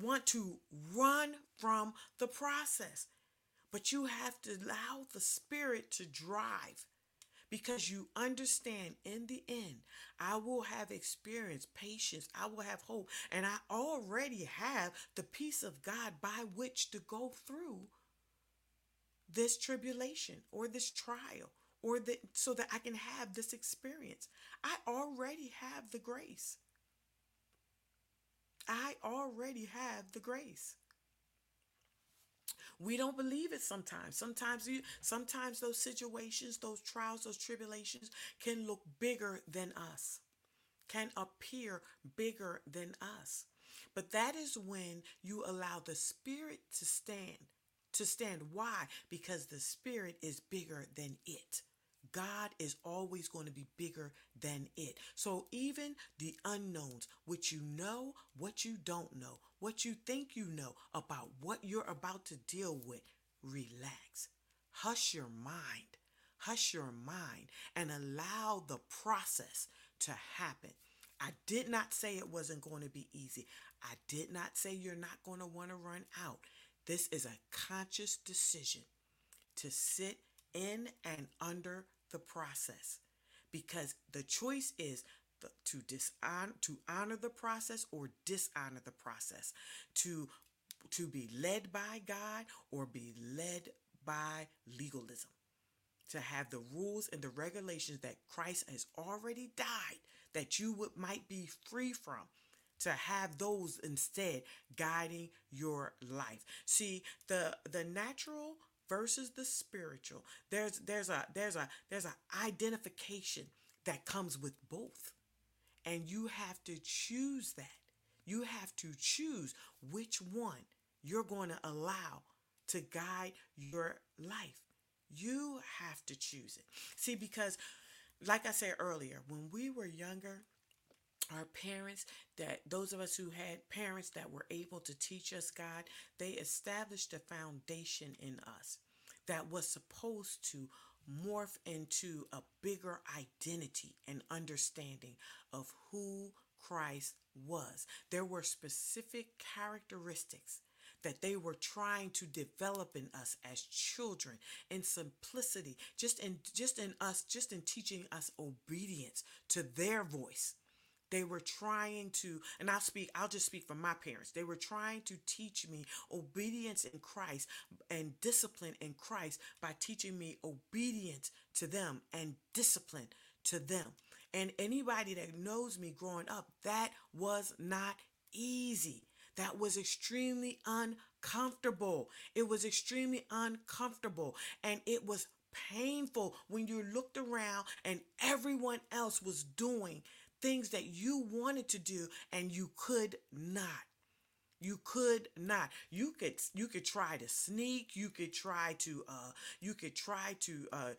want to run from the process. But you have to allow the Spirit to drive because you understand in the end, I will have experience, patience, I will have hope, and I already have the peace of God by which to go through this tribulation or this trial or that so that I can have this experience. I already have the grace. I already have the grace. We don't believe it sometimes. Sometimes you sometimes those situations, those trials, those tribulations can look bigger than us. Can appear bigger than us. But that is when you allow the spirit to stand. To stand. Why? Because the spirit is bigger than it. God is always going to be bigger than it. So even the unknowns, what you know, what you don't know, what you think you know about what you're about to deal with, relax. Hush your mind. Hush your mind and allow the process to happen. I did not say it wasn't going to be easy. I did not say you're not going to want to run out. This is a conscious decision to sit in and under the process because the choice is the, to dishonor to honor the process or dishonor the process? To to be led by God or be led by legalism? To have the rules and the regulations that Christ has already died that you would might be free from to have those instead guiding your life. See the the natural versus the spiritual there's there's a there's a there's a identification that comes with both and you have to choose that. You have to choose which one you're going to allow to guide your life. You have to choose it. See because like i said earlier when we were younger our parents that those of us who had parents that were able to teach us God, they established a foundation in us that was supposed to morph into a bigger identity and understanding of who Christ was. There were specific characteristics that they were trying to develop in us as children in simplicity, just in just in us, just in teaching us obedience to their voice. They were trying to, and I'll speak, I'll just speak for my parents. They were trying to teach me obedience in Christ and discipline in Christ by teaching me obedience to them and discipline to them. And anybody that knows me growing up, that was not easy. That was extremely uncomfortable. It was extremely uncomfortable. And it was painful when you looked around and everyone else was doing things that you wanted to do and you could not. You could not. You could you could try to sneak. You could try to uh you could try to uh,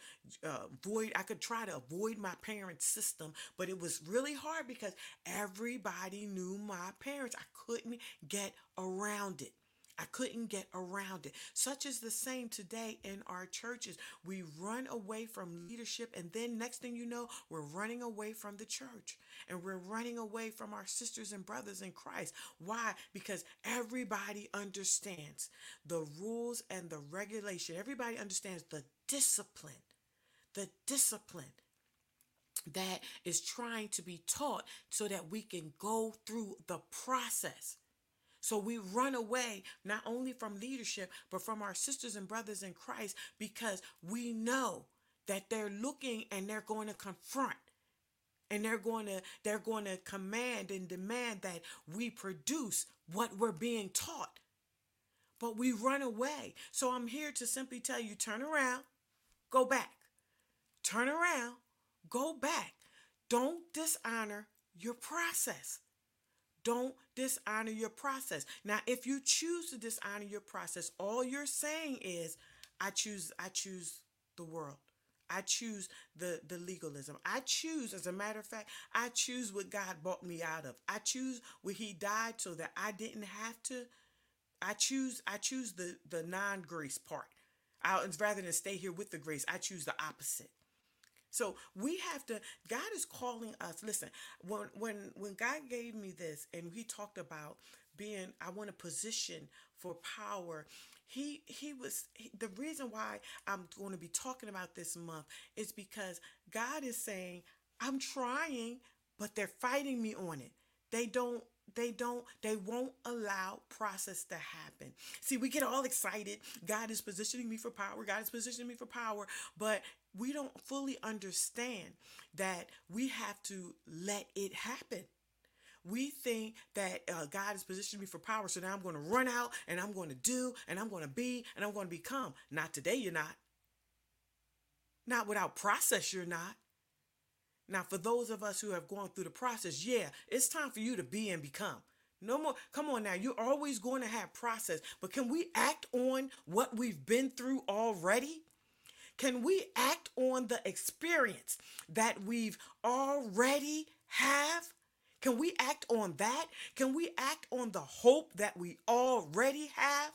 uh avoid. I could try to avoid my parents' system, but it was really hard because everybody knew my parents. I couldn't get around it. I couldn't get around it. Such is the same today in our churches. We run away from leadership, and then next thing you know, we're running away from the church and we're running away from our sisters and brothers in Christ. Why? Because everybody understands the rules and the regulation, everybody understands the discipline, the discipline that is trying to be taught so that we can go through the process. So we run away not only from leadership, but from our sisters and brothers in Christ because we know that they're looking and they're going to confront. And they're going to they're going to command and demand that we produce what we're being taught. But we run away. So i'm here to simply tell you turn around go back. Turn around go back. Don't dishonor your process don't dishonor your process. Now, if you choose to dishonor your process, all you're saying is, I choose, I choose the world. I choose the, the legalism. I choose, as a matter of fact, I choose what God bought me out of. I choose what He died so that I didn't have to. I choose, I choose the, the non-grace part. I, rather than stay here with the grace, I choose the opposite. So we have to God is calling us. Listen, when when when God gave me this and he talked about being I want a position for power, he he was he, the reason why I'm going to be talking about this month is because God is saying I'm trying but they're fighting me on it. They don't they don't they won't allow process to happen see we get all excited god is positioning me for power god is positioning me for power but we don't fully understand that we have to let it happen. We think that uh, God has positioned me for power, so now I'm going to run out and I'm going to do and I'm going to be and I'm going to become. Not today, you're not. Not without process, you're not. Now, for those of us who have gone through the process, yeah, it's time for you to be and become. No more. Come on now. You're always going to have process, but can we act on what we've been through already? Can we act on the experience that we've already have? Can we act on that? Can we act on the hope that we already have?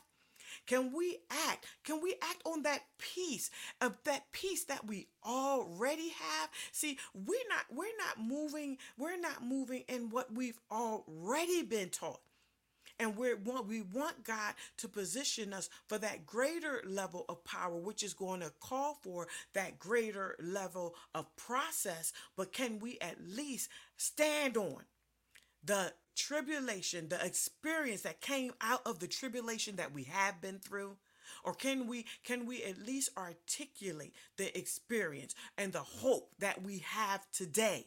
Can we act? Can we act on that peace of that peace that we already have? See, we're not we're not moving, we're not moving in what we've already been taught. And we want we want God to position us for that greater level of power, which is going to call for that greater level of process. But can we at least stand on the tribulation, the experience that came out of the tribulation that we have been through? or can we can we at least articulate the experience and the hope that we have today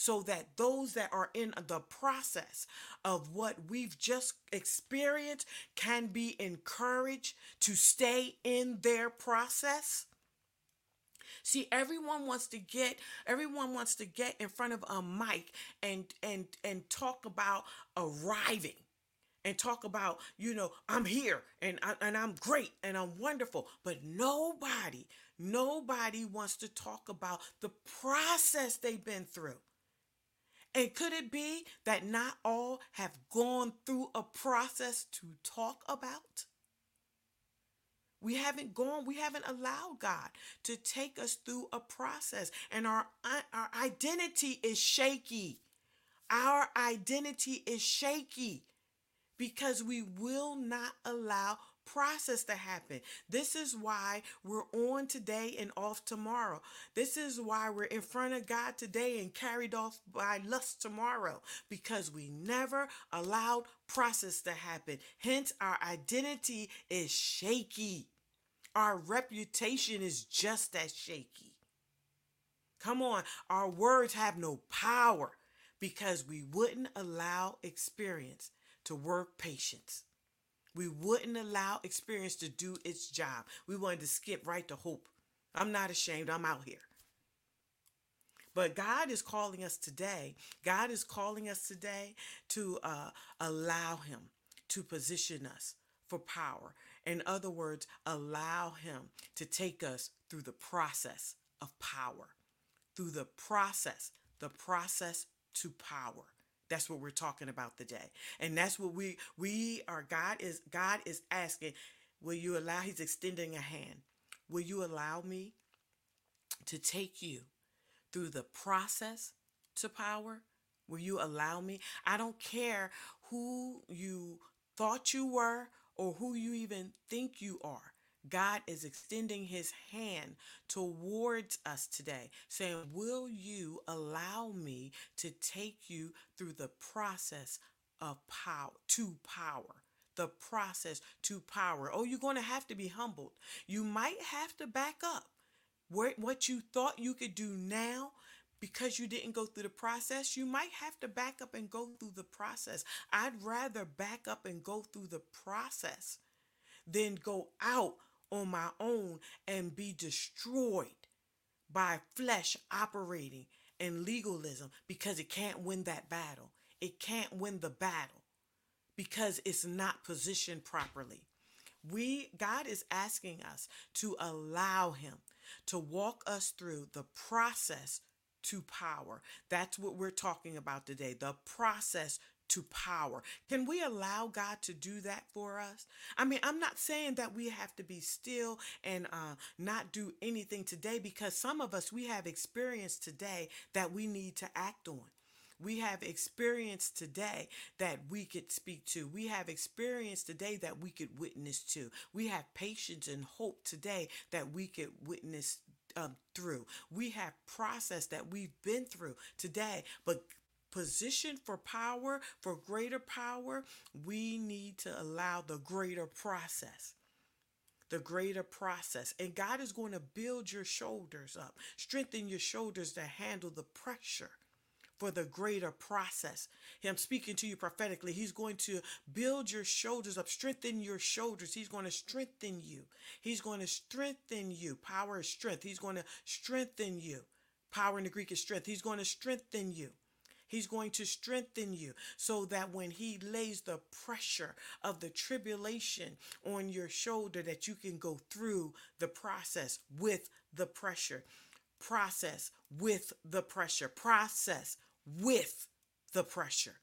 so that those that are in the process of what we've just experienced can be encouraged to stay in their process. See, everyone wants to get everyone wants to get in front of a mic and and and talk about arriving and talk about, you know, I'm here and I, and I'm great and I'm wonderful, but nobody nobody wants to talk about the process they've been through. And could it be that not all have gone through a process to talk about? We haven't gone, we haven't allowed God to take us through a process, and our, uh, our identity is shaky. Our identity is shaky because we will not allow process to happen. This is why we're on today and off tomorrow. This is why we're in front of God today and carried off by lust tomorrow because we never allowed process to happen. Hence, our identity is shaky. Our reputation is just as shaky. Come on, our words have no power because we wouldn't allow experience to work patience. We wouldn't allow experience to do its job. We wanted to skip right to hope. I'm not ashamed. I'm out here. But God is calling us today. God is calling us today to uh, allow Him to position us for power. In other words, allow Him to take us through the process of power, through the process, the process to power. That's what we're talking about today. And that's what we we are God is God is asking, will you allow he's extending a hand. Will you allow me to take you through the process to power? Will you allow me? I don't care who you thought you were or who you even think you are. God is extending his hand towards us today, saying, Will you allow me to take you through the process of power to power? The process to power. Oh, you're going to have to be humbled. You might have to back up. What you thought you could do now, because you didn't go through the process, you might have to back up and go through the process. I'd rather back up and go through the process than go out on my own and be destroyed by flesh operating and legalism because it can't win that battle. It can't win the battle because it's not positioned properly. We God is asking us to allow him to walk us through the process to power. That's what we're talking about today. The process to power. Can we allow God to do that for us? I mean, I'm not saying that we have to be still and uh, not do anything today because some of us, we have experience today that we need to act on. We have experience today that we could speak to. We have experience today that we could witness to. We have patience and hope today that we could witness um, through. We have process that we've been through today, but position for power, for greater power, we need to allow the greater process. The greater process. And God is going to build your shoulders up, strengthen your shoulders to handle the pressure for the greater process. Him speaking to you prophetically, he's going to build your shoulders up, strengthen your shoulders. He's going to strengthen you. He's going to strengthen you. Power is strength. He's going to strengthen you. Power in the Greek is strength. He's going to strengthen you. He's going to strengthen you so that when he lays the pressure of the tribulation on your shoulder that you can go through the process with the pressure. Process with the pressure. Process with the pressure.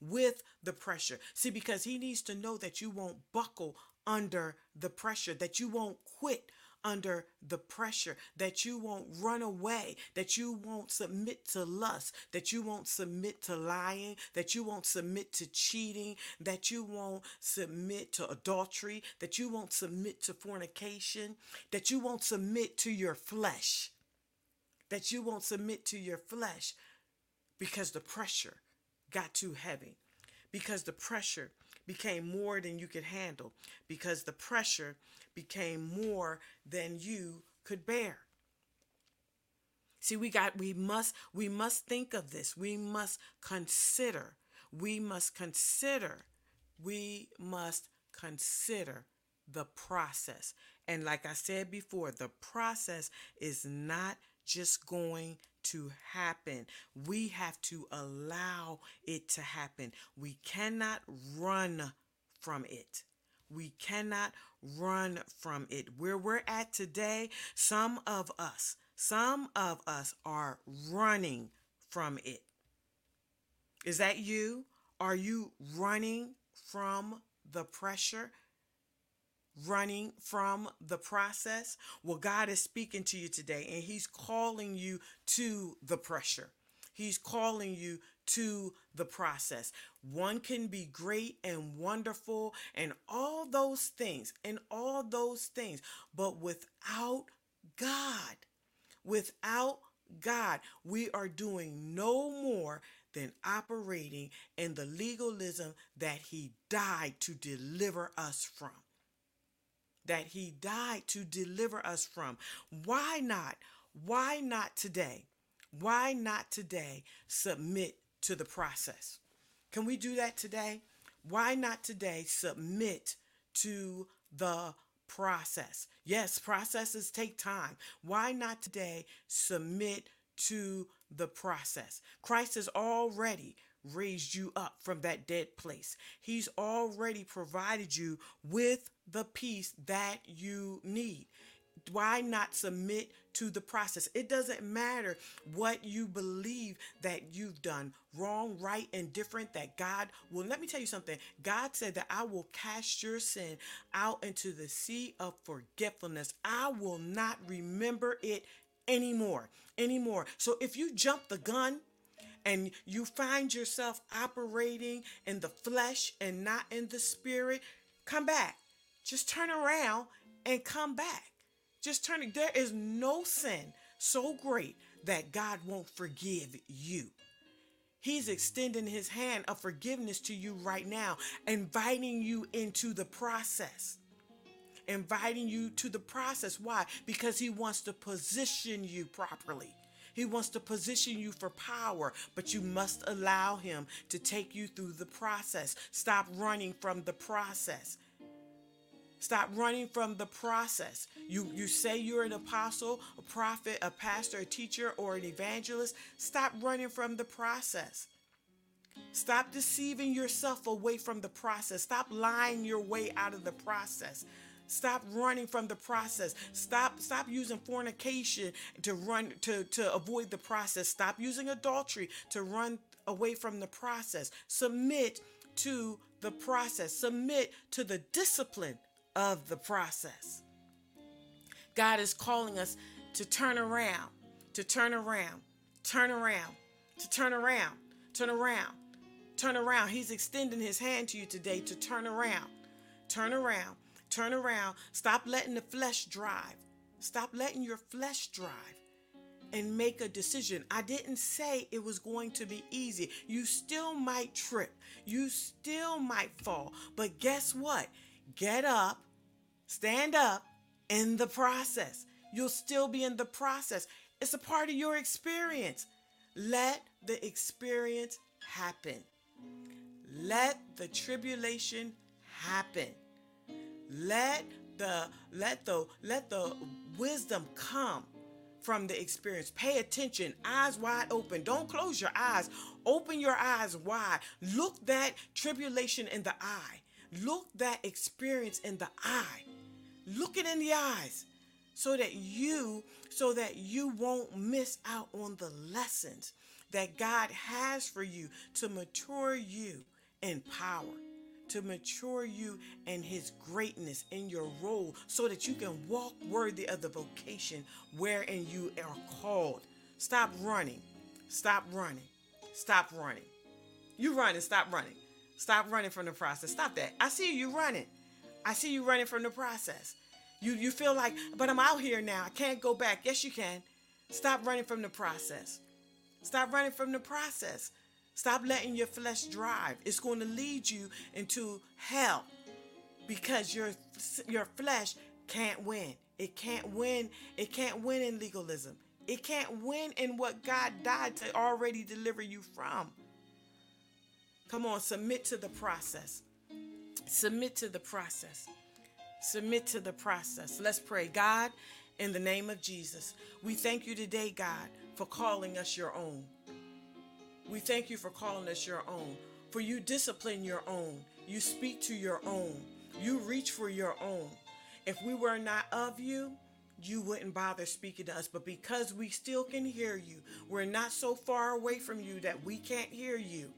With the pressure. See, because he needs to know that you won't buckle under the pressure, that you won't quit under the pressure, that you won't run away, that you won't submit to lust, that you won't submit to lying, that you won't submit to cheating, that you won't submit to adultery, that you won't submit to fornication, that you won't submit to your flesh, that you won't submit to your flesh because the pressure got too heavy, because the pressure became more than you could handle, because the pressure became more than you could bear. See, we got we must we must think of this. We must consider. We must consider. We must consider the process. And like I said before, the process is not just going to happen. We have to allow it to happen. We cannot run from it. We cannot run from it. Where we're at today, some of us, some of us are running from it. Is that you? Are you running from the pressure? Running from the process? Well, God is speaking to you today and He's calling you to the pressure. He's calling you to the process. One can be great and wonderful and all those things, and all those things, but without God, without God, we are doing no more than operating in the legalism that He died to deliver us from. That He died to deliver us from. Why not? Why not today? Why not today submit to the process? Can we do that today? Why not today submit to the process? Yes, processes take time. Why not today submit to the process? Christ has already raised you up from that dead place. He's already provided you with the peace that you need why not submit to the process? It doesn't matter what you believe that you've done wrong, right, and different, that God will. Let me tell you something. God said that I will cast your sin out into the sea of forgetfulness. I will not remember it anymore. Anymore. So if you jump the gun, and you find yourself operating in the flesh and not in the spirit, come back. Just turn around and come back. Just turning. There is no sin so great that God won't forgive you. He's extending his hand of forgiveness to you right now, inviting you into the process. Inviting you to the process. Why? Because he wants to position you properly. He wants to position you for power, but you must allow him to take you through the process. Stop running from the process. Stop running from the process. You you say you're an apostle, a prophet, a pastor, a teacher, or an evangelist. Stop running from the process. Stop deceiving yourself away from the process. Stop lying your way out of the process. Stop running from the process. Stop stop using fornication to run to to avoid the process. Stop using adultery to run away from the process. Submit to the process. Submit to the discipline of the process. God is calling us to turn around, to turn around, turn around, to turn around, turn around, turn around. He's extending his hand to you today to turn around, turn around, turn around. Stop letting the flesh drive. Stop letting your flesh drive and make a decision. I didn't say it was going to be easy. You still might trip, you still might fall. But guess what? Get up Stand up in the process. You'll still be in the process. It's a part of your experience. Let the experience happen. Let the tribulation happen. Let the let the let the wisdom come from the experience. Pay attention, eyes wide open. Don't close your eyes. Open your eyes wide. Look that tribulation in the eye. Look that experience in the eye look it in the eyes so that you so that you won't miss out on the lessons that God has for you to mature you in power to mature you in his greatness in your role so that you can walk worthy of the vocation wherein you are called stop running stop running stop running you running stop running stop running from the process stop that i see you running I see you running from the process. You you feel like, but I'm out here now. I can't go back. Yes, you can. Stop running from the process. Stop running from the process. Stop letting your flesh drive. It's going to lead you into hell because your your flesh can't win. It can't win. It can't win in legalism. It can't win in what God died to already deliver you from. Come on, submit to the process. Submit to the process. Submit to the process. Let's pray. God, in the name of Jesus, we thank you today, God, for calling us your own. We thank you for calling us your own. For you discipline your own. You speak to your own. You reach for your own. If we were not of you, you wouldn't bother speaking to us. But because we still can hear you, we're not so far away from you that we can't hear you.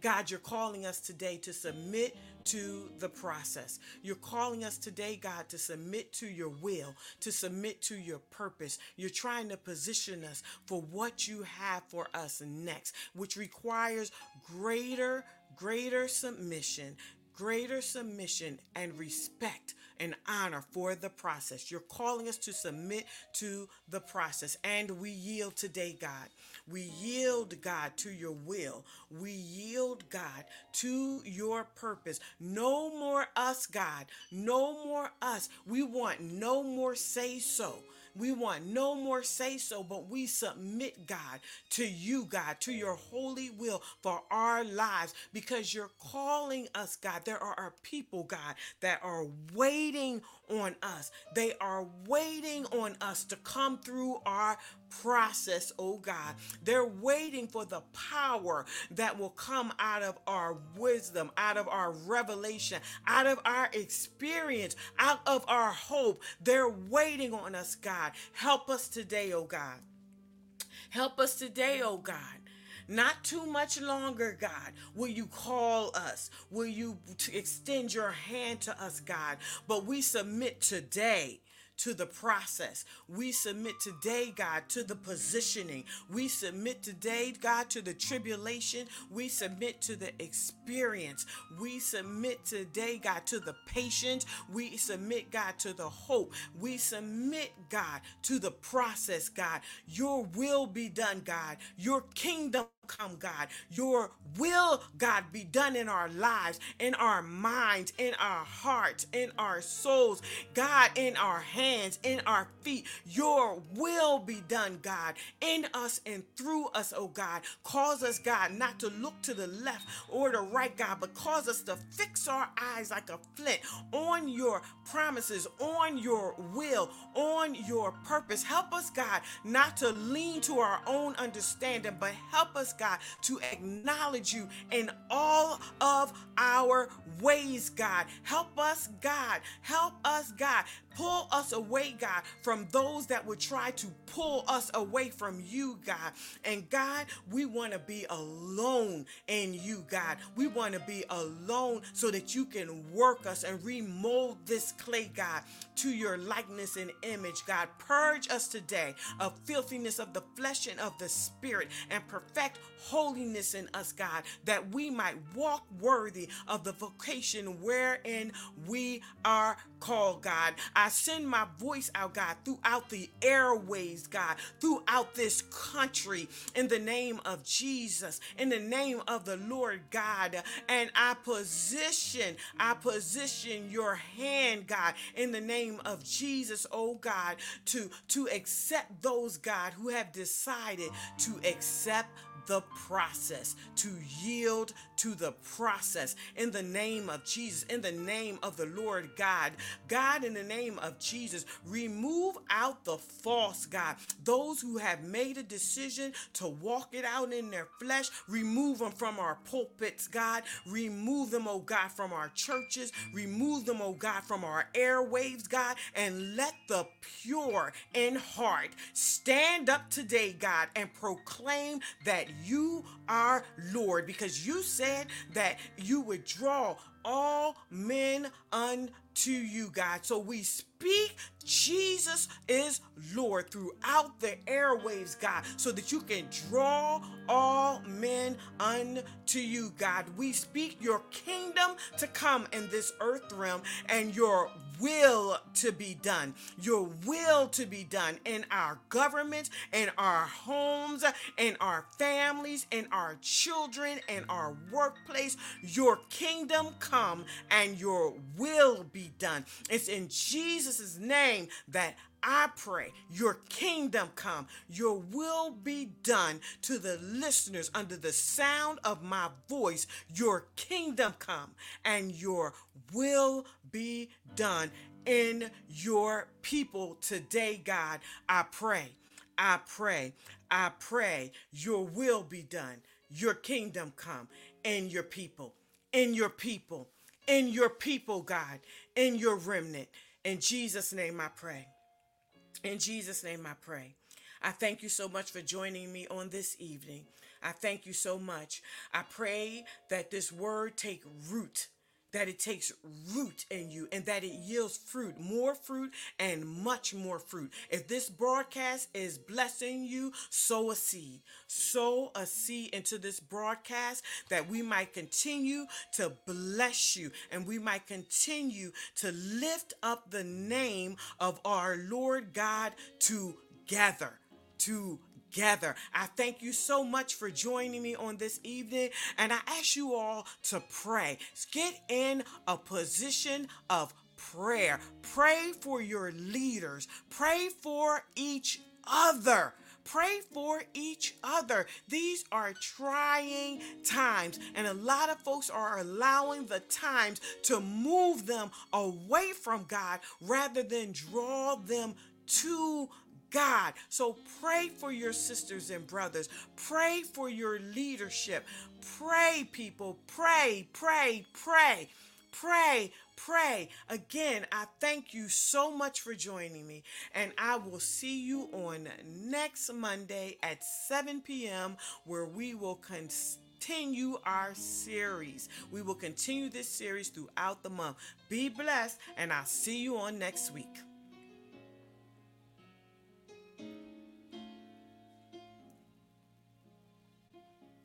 God, you're calling us today to submit to the process. You're calling us today, God, to submit to your will, to submit to your purpose. You're trying to position us for what you have for us next, which requires greater, greater submission, greater submission and respect and honor for the process. You're calling us to submit to the process, and we yield today, God. We yield, God, to your will. We yield, God, to your purpose. No more us, God. No more us. We want no more say so. We want no more say so, but we submit, God, to you, God, to your holy will for our lives because you're calling us, God. There are our people, God, that are waiting on us. They are waiting on us to come through our process, oh God. They're waiting for the power that will come out of our wisdom, out of our revelation, out of our experience, out of our hope. They're waiting on us, God. Help us today, oh God. Help us today, oh God. Not too much longer, God. Will you call us? Will you extend your hand to us, God? But we submit today to the process. We submit today, God, to the positioning. We submit today, God, to the tribulation. We submit to the experience. We submit today, God, to the patience. We submit, God, to the hope. We submit, God, to the process, God. Your will be done, God. Your kingdom come, God. Your will, God, be done in our lives, in our minds, in our hearts, in our souls, God, in our hands, in our feet. Your will be done, God, in us and through us, oh God. Cause us, God, not to look to the left or the right, God, but cause us to fix our eyes like a flint on your promises, on your will, on your purpose. Help us, God, not to lean to our own understanding, but help us, God, to acknowledge you in all of our ways, God. Help us, God. Help us, God. Pull us away, God, from those that would try to pull us away from you, God. And God, we want to be alone in you, God. We want to be alone so that you can work us and remold this clay, God, to your likeness and image, God. Purge us today of filthiness of the flesh and of the spirit and perfect holiness in us, God, that we might walk worthy of the vocation wherein we are called, God. I send my voice out, God, throughout the airways, God, throughout this country in the name of Jesus, in the name of the Lord God. And I position, I position your hand, God, in the name of Jesus, oh God, to, to accept those, God, who have decided to accept the process, to yield to the process in the name of Jesus, in the name of the Lord God. God, in the name of Jesus, remove out the false God. Those who have made a decision to walk it out in their flesh, remove them from our pulpits, God. Remove them, oh God, from our churches. Remove them, oh God, from our airwaves, God. And let the pure in heart stand up today, God, and proclaim that you are Lord because you said that you would draw all men unto you, God. So we speak Jesus is Lord throughout the airwaves, God, so that you can draw all men unto you, God. We speak your kingdom to come in this earth realm and your will to be done. Your will to be done in our government, in our homes, in our families, in our children, in our workplace. Your kingdom come and your will be done. It's in Jesus' name that I pray your kingdom come, your will be done to the listeners under the sound of my voice. Your kingdom come and your will be done in your people today, God. I pray, I pray, I pray your will be done, your kingdom come in your people, in your people, in your people, God, in your remnant. In Jesus' name I pray. In Jesus' name I pray. I thank you so much for joining me on this evening. I thank you so much. I pray that this word take root that it takes root in you and that it yields fruit, more fruit and much more fruit. If this broadcast is blessing you, sow a seed. Sow a seed into this broadcast that we might continue to bless you and we might continue to lift up the name of our Lord God together. To together. I thank you so much for joining me on this evening, and I ask you all to pray. Get in a position of prayer. Pray for your leaders, pray for each other. Pray for each other. These are trying times, and a lot of folks are allowing the times to move them away from God rather than draw them to God. So pray for your sisters and brothers. Pray for your leadership. Pray, people. Pray, pray, pray. Pray, pray. Again, I thank you so much for joining me, and I will see you on next Monday at 7 p.m., where we will continue our series. We will continue this series throughout the month. Be blessed, and I'll see you on next week.